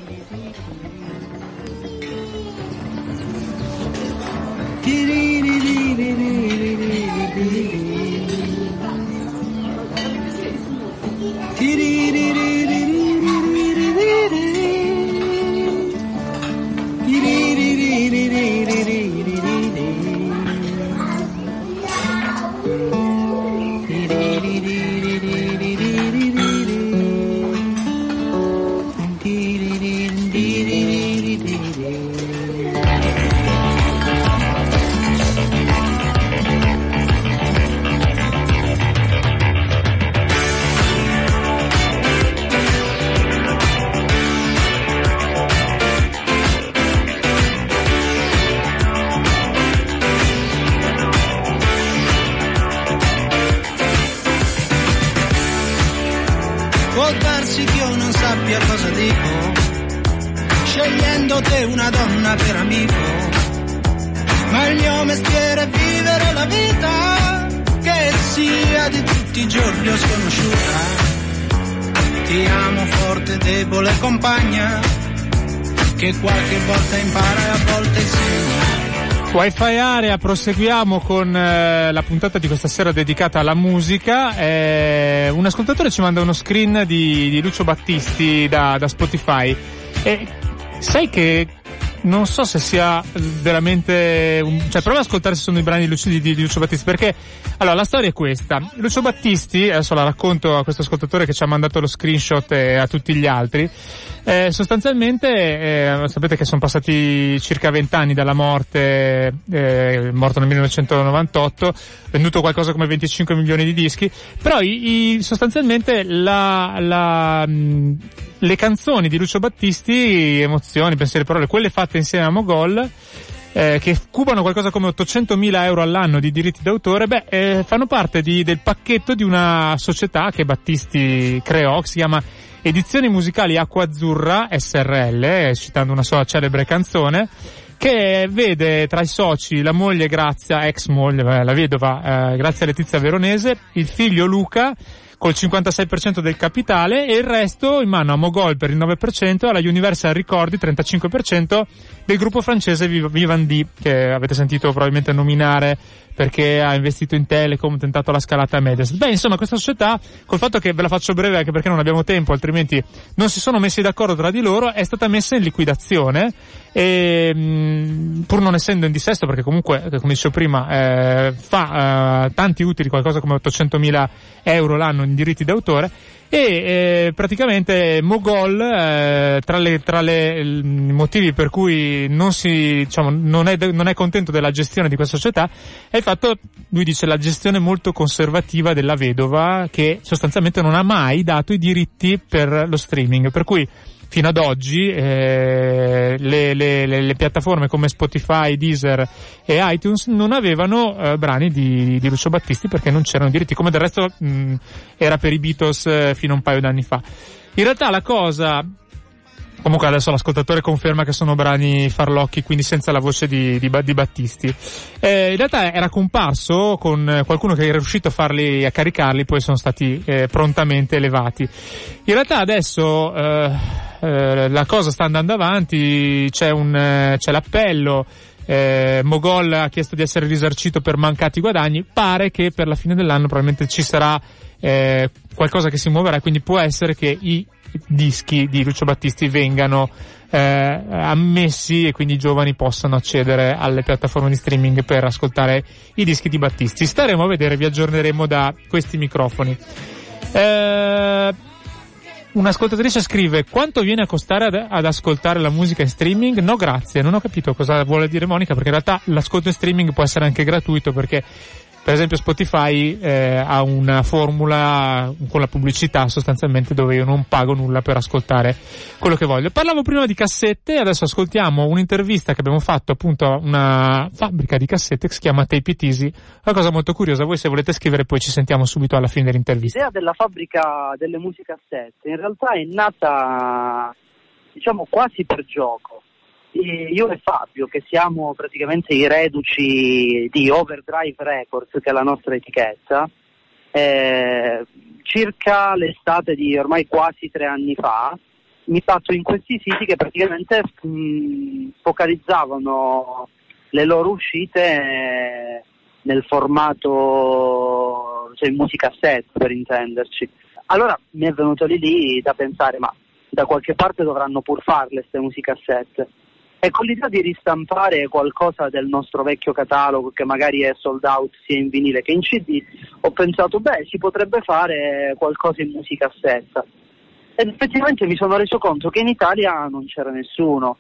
Wi-Fi Area, proseguiamo con eh, la puntata di questa sera dedicata alla musica. Eh, un ascoltatore ci manda uno screen di, di Lucio Battisti da, da Spotify. E sai che non so se sia veramente un... cioè prova ad ascoltare se sono i brani di, di, di Lucio Battisti perché allora la storia è questa. Lucio Battisti adesso la racconto a questo ascoltatore che ci ha mandato lo screenshot e a tutti gli altri eh, sostanzialmente eh, sapete che sono passati circa vent'anni dalla morte eh, morto nel 1998 venduto qualcosa come 25 milioni di dischi però i, i, sostanzialmente la, la mh, le canzoni di Lucio Battisti, emozioni, pensieri, parole, quelle fatte insieme a Mogol, eh, che cubano qualcosa come 800.000 euro all'anno di diritti d'autore, beh, eh, fanno parte di, del pacchetto di una società che Battisti creò, che si chiama Edizioni Musicali Acqua Azzurra SRL, eh, citando una sua celebre canzone, che vede tra i soci la moglie Grazia, ex moglie, la vedova eh, Grazia Letizia Veronese, il figlio Luca, col 56% del capitale e il resto in mano a Mogol per il 9% e alla Universal Ricordi 35% del gruppo francese Vivendi che avete sentito probabilmente nominare perché ha investito in Telecom, tentato la scalata a Mediaset. Beh, insomma, questa società, col fatto che ve la faccio breve anche perché non abbiamo tempo, altrimenti non si sono messi d'accordo tra di loro, è stata messa in liquidazione e mh, pur non essendo in dissesto, perché comunque, come dicevo prima, eh, fa eh, tanti utili, qualcosa come 800.000 euro l'anno in diritti d'autore, e eh, praticamente Mogol eh, tra, le, tra le, i motivi per cui non, si, diciamo, non, è, non è contento della gestione di questa società è il fatto, lui dice, la gestione molto conservativa della vedova che sostanzialmente non ha mai dato i diritti per lo streaming, per cui fino ad oggi eh, le, le, le, piattaforme come Spotify, Deezer e iTunes non avevano eh, brani di, di, Lucio Battisti perché non c'erano diritti, come del resto mh, era per i Beatles eh, fino a un paio d'anni fa. In realtà la cosa Comunque adesso l'ascoltatore conferma che sono brani farlocchi, quindi senza la voce di, di, di Battisti. Eh, in realtà era comparso con qualcuno che era riuscito a farli, a caricarli, poi sono stati eh, prontamente elevati. In realtà adesso eh, eh la cosa sta andando avanti, c'è, un, eh, c'è l'appello, eh, Mogol ha chiesto di essere risarcito per mancati guadagni, pare che per la fine dell'anno probabilmente ci sarà eh, qualcosa che si muoverà, quindi può essere che i dischi di Lucio Battisti vengano eh, ammessi e quindi i giovani possano accedere alle piattaforme di streaming per ascoltare i dischi di Battisti. Staremo a vedere, vi aggiorneremo da questi microfoni. Eh, Un'ascoltatrice scrive quanto viene a costare ad, ad, ascoltare la musica in streaming? No grazie, non ho capito cosa vuole dire Monica perché in realtà l'ascolto in streaming può essere anche gratuito perché per esempio Spotify eh, ha una formula con la pubblicità sostanzialmente dove io non pago nulla per ascoltare quello che voglio. Parlavo prima di cassette, adesso ascoltiamo un'intervista che abbiamo fatto appunto a una fabbrica di cassette che si chiama Tape It Easy. Una cosa molto curiosa, voi se volete scrivere poi ci sentiamo subito alla fine dell'intervista. L'idea della fabbrica delle musicassette in realtà è nata diciamo quasi per gioco io e Fabio, che siamo praticamente i reduci di Overdrive Records, che è la nostra etichetta, eh, circa l'estate di ormai quasi tre anni fa, mi fatto in questi siti che praticamente mh, focalizzavano le loro uscite eh, nel formato, cioè musica set per intenderci. Allora mi è venuto lì, lì da pensare, ma da qualche parte dovranno pur farle queste musicassette e con l'idea di ristampare qualcosa del nostro vecchio catalogo che magari è sold out sia in vinile che in CD, ho pensato beh si potrebbe fare qualcosa in musica stessa. Ed effettivamente mi sono reso conto che in Italia non c'era nessuno.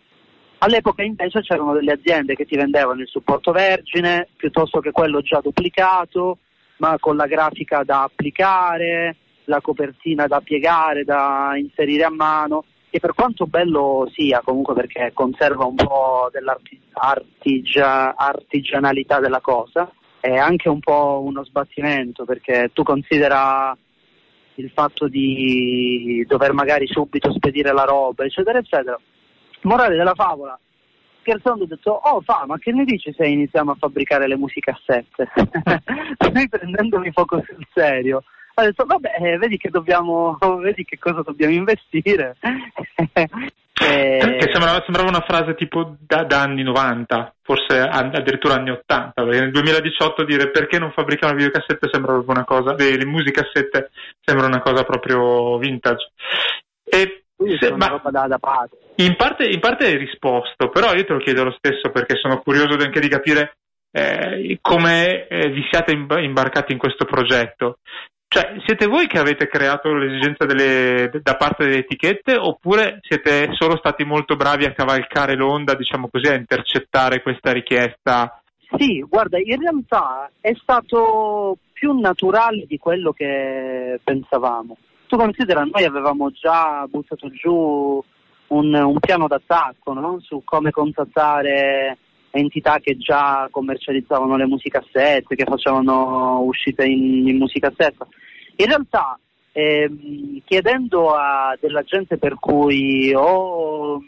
All'epoca invece c'erano delle aziende che ti vendevano il supporto vergine piuttosto che quello già duplicato, ma con la grafica da applicare, la copertina da piegare, da inserire a mano che per quanto bello sia, comunque perché conserva un po' dell'artigianalità della cosa, è anche un po' uno sbattimento perché tu considera il fatto di dover magari subito spedire la roba, eccetera, eccetera. Morale della favola, scherzando ho detto, oh fa, ma che ne dici se iniziamo a fabbricare le musicassette? Poi prendendomi poco sul serio ha detto vabbè eh, vedi che dobbiamo vedi che cosa dobbiamo investire. E... che sembrava, sembrava, una frase tipo da, da, anni 90 forse addirittura anni 80 perché nel 2018 dire perché non fabbrichiamo le videocassette? sembra proprio una cosa le, le musicassette sembra una cosa proprio vintage. E se, ma, da, da in, parte, in parte hai risposto però io te lo chiedo lo stesso perché sono curioso anche di capire eh, come eh, vi siate imbarcati in questo progetto. Cioè, siete voi che avete creato l'esigenza delle, da parte delle etichette oppure siete solo stati molto bravi a cavalcare l'onda, diciamo così, a intercettare questa richiesta? Sì, guarda, in realtà è stato più naturale di quello che pensavamo. Tu considera, noi avevamo già buttato giù un, un piano d'attacco no? su come contattare entità che già commercializzavano le musicassette, che facevano uscite in, in musicassetta. In realtà, ehm, chiedendo a della gente per cui o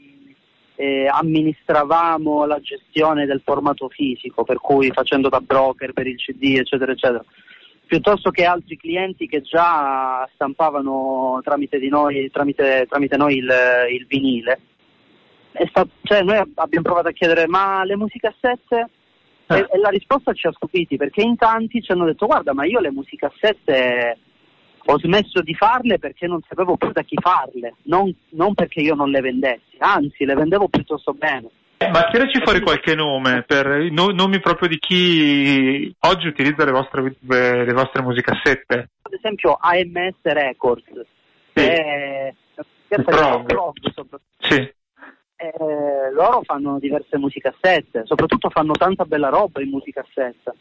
eh, amministravamo la gestione del formato fisico, per cui facendo da broker per il CD, eccetera, eccetera, piuttosto che altri clienti che già stampavano tramite, noi, tramite, tramite noi il, il vinile, stato, cioè noi abbiamo provato a chiedere ma le musicassette eh. e, e, la risposta ci ha stupiti perché in tanti ci hanno detto guarda ma io le musicassette ho smesso di farle perché non sapevo più da chi farle, non, non perché io non le vendessi, anzi le vendevo piuttosto bene. Eh, ma tiraci fuori qualche nome, per no, nomi proprio di chi oggi utilizza le vostre, le vostre musicassette. Ad esempio AMS Records, che sì. è prog. prog sì. Eh, loro fanno diverse musicassette, soprattutto fanno tanta bella roba in musicassetta.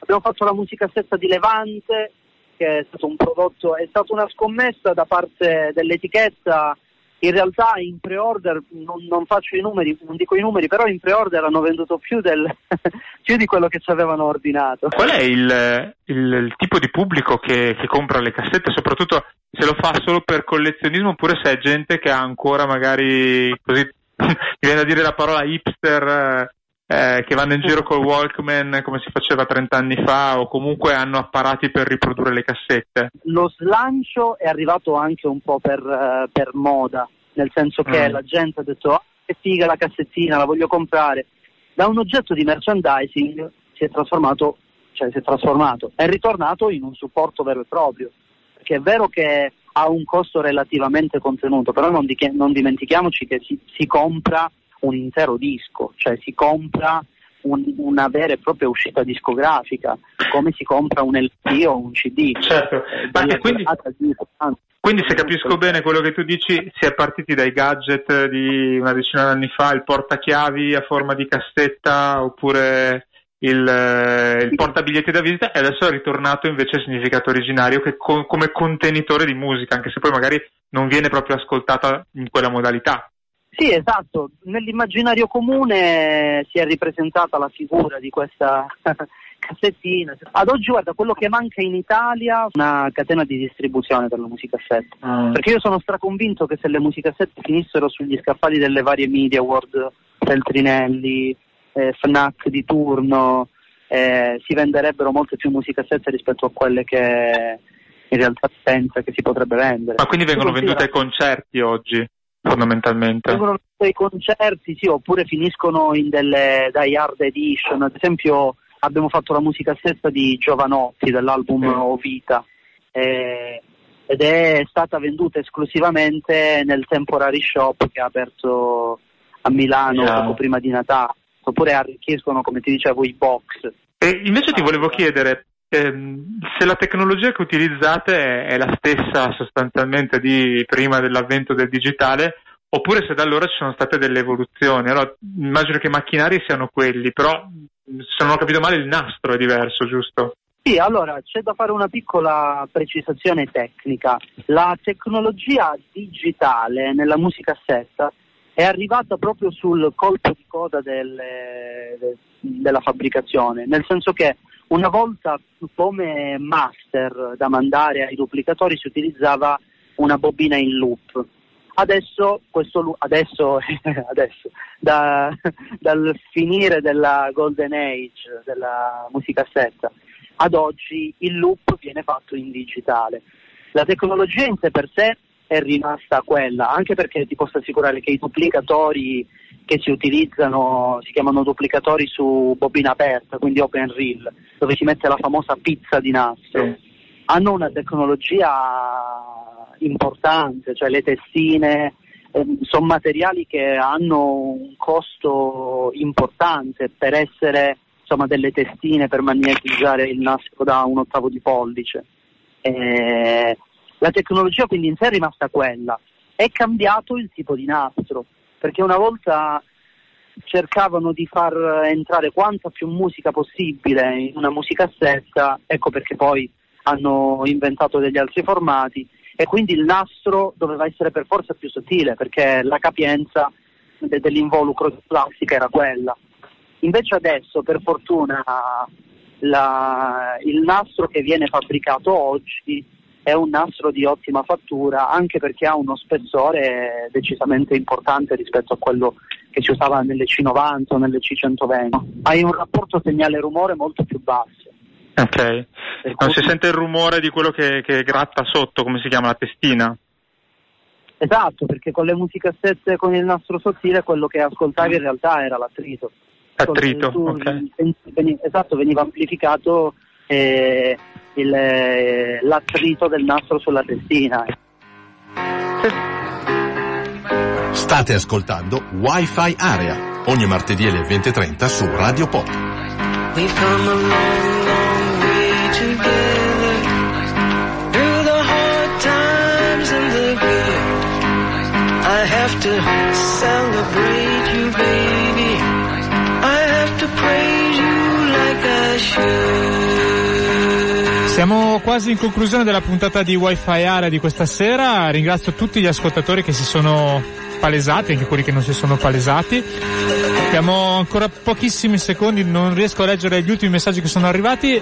Abbiamo fatto la musicassetta di Levante, che è stato un prodotto, è stata una scommessa da parte dell'etichetta in realtà in pre-order non, non, faccio i numeri, non dico i numeri, però in pre-order hanno venduto più, del, più di quello che ci avevano ordinato. Qual è il, il, il tipo di pubblico che, che, compra le cassette, soprattutto se lo fa solo per collezionismo oppure se è gente che ha ancora magari così mi viene da dire la parola hipster eh, che vanno in giro col Walkman come si faceva 30 anni fa o comunque hanno apparati per riprodurre le cassette? Lo slancio è arrivato anche un po' per, uh, per moda, nel senso che mm. la gente ha detto oh, che figa la cassettina, la voglio comprare. Da un oggetto di merchandising si è trasformato, cioè si è trasformato, è ritornato in un supporto vero e proprio, perché è vero che ha un costo relativamente contenuto, però non, di- non dimentichiamoci che si, si compra un intero disco, cioè si compra un, una vera e propria uscita discografica, come si compra un LP o un CD. Certo, ma quindi, quindi se capisco bene quello che tu dici, si è partiti dai gadget di una decina d'anni fa, il portachiavi a forma di cassetta oppure il, il portabiglietti da visita e adesso è ritornato invece al significato originario che co- come contenitore di musica, anche se poi magari non viene proprio ascoltata in quella modalità. Sì, esatto. Nell'immaginario comune si è ripresentata la figura di questa cassettina. Ad oggi, guarda, quello che manca in Italia è una catena di distribuzione per le musicassette. Mm. Perché io sono straconvinto che se le musicassette finissero sugli scaffali delle varie media world, Feltrinelli, eh, FNAC di turno, eh, si venderebbero molte più musicassette rispetto a quelle che in realtà pensa che si potrebbe vendere. Ma quindi vengono vendute ai concerti oggi? fondamentalmente. Vengono dei concerti, sì, oppure finiscono in delle dai hard edition. Ad esempio abbiamo fatto la musica stessa di Giovanotti dell'album mm. O Vita eh, ed è stata venduta esclusivamente nel Temporary Shop che ha aperto a Milano yeah. poco prima di Natale, oppure arricchiscono, come ti dicevo, i box. E invece ti volevo chiedere, ehm, se la tecnologia che utilizzate è, la stessa sostanzialmente di prima dell'avvento del digitale, oppure se da allora ci sono state delle evoluzioni. Allora, immagino che i macchinari siano quelli, però se non ho capito male il nastro è diverso, giusto? Sì, allora c'è da fare una piccola precisazione tecnica. La tecnologia digitale nella musica stessa è arrivata proprio sul colpo di coda delle, de, della fabbricazione, nel senso che una volta come master da mandare ai duplicatori si utilizzava una bobina in loop. Adesso, questo, adesso, adesso da, dal finire della golden age della musicassetta ad oggi il loop viene fatto in digitale. La tecnologia in sé per sé è rimasta quella, anche perché ti posso assicurare che i duplicatori che si utilizzano si chiamano duplicatori su bobina aperta, quindi open reel, dove si mette la famosa pizza di nastro. Mm. Hanno una tecnologia importante, cioè le testine eh, sono materiali che hanno un costo importante per essere insomma, delle testine per magnetizzare il nastro da un ottavo di pollice. Eh, la tecnologia quindi in sé è rimasta quella, è cambiato il tipo di nastro perché una volta cercavano di far entrare quanta più musica possibile in una musicassetta, ecco perché poi hanno inventato degli altri formati e quindi il nastro doveva essere per forza più sottile perché la capienza de- dell'involucro di plastica era quella. Invece adesso, per fortuna, la, il nastro che viene fabbricato oggi è un nastro di ottima fattura anche perché ha uno spessore decisamente importante rispetto a quello che si usava nelle C90 o nelle C120. Hai un rapporto segnale-rumore molto più basso. Ok, non si sente il rumore di quello che, che gratta sotto, come si chiama, la testina? Esatto, perché con le musicassette con il nastro sottile quello che ascoltavi in realtà era l'attrito. Attrito, ok. Esatto, veniva amplificato eh, il, eh, l'attrito del nastro sulla testina. State ascoltando Wi-Fi Area, ogni martedì alle 20.30 su Radio Pop. Siamo quasi in conclusione della puntata di Wi-Fi Area di questa sera. Ringrazio tutti gli ascoltatori che si sono palesati, anche quelli che non si sono palesati. Abbiamo ancora pochissimi secondi, non riesco a leggere gli ultimi messaggi che sono arrivati,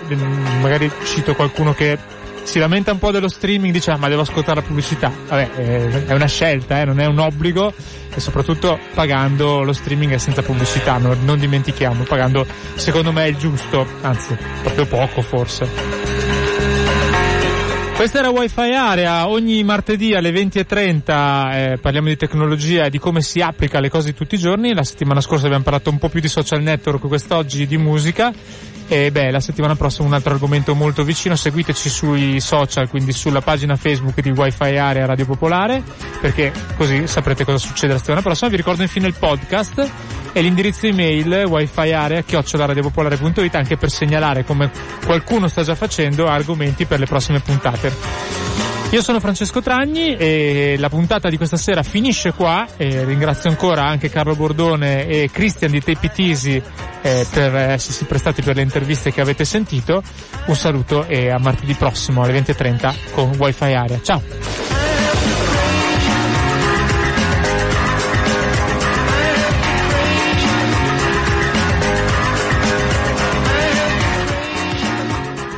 magari cito qualcuno che si lamenta un po' dello streaming, dice ah, ma devo ascoltare la pubblicità. Vabbè, eh, è una scelta, eh, non è un obbligo e soprattutto pagando lo streaming è senza pubblicità, non, non dimentichiamo, pagando secondo me il giusto, anzi proprio poco forse. Questa era Wi-Fi Area, ogni martedì alle 20.30 eh, parliamo di tecnologia e di come si applica le cose tutti i giorni. La settimana scorsa abbiamo parlato un po' più di social network, quest'oggi di musica. E beh, la settimana prossima un altro argomento molto vicino, seguiteci sui social, quindi sulla pagina Facebook di Wi-Fi Area Radio Popolare, perché così saprete cosa succede la settimana prossima. Vi ricordo infine il podcast e l'indirizzo email wifi area chiocciolaradiopopolare.it anche per segnalare come qualcuno sta già facendo argomenti per le prossime puntate. Io sono Francesco Tragni e la puntata di questa sera finisce qua. E ringrazio ancora anche Carlo Bordone e Cristian di Tepitisi eh, per essersi prestati per le interviste che avete sentito. Un saluto e a martedì prossimo alle 20.30 con Wi-Fi Area. Ciao!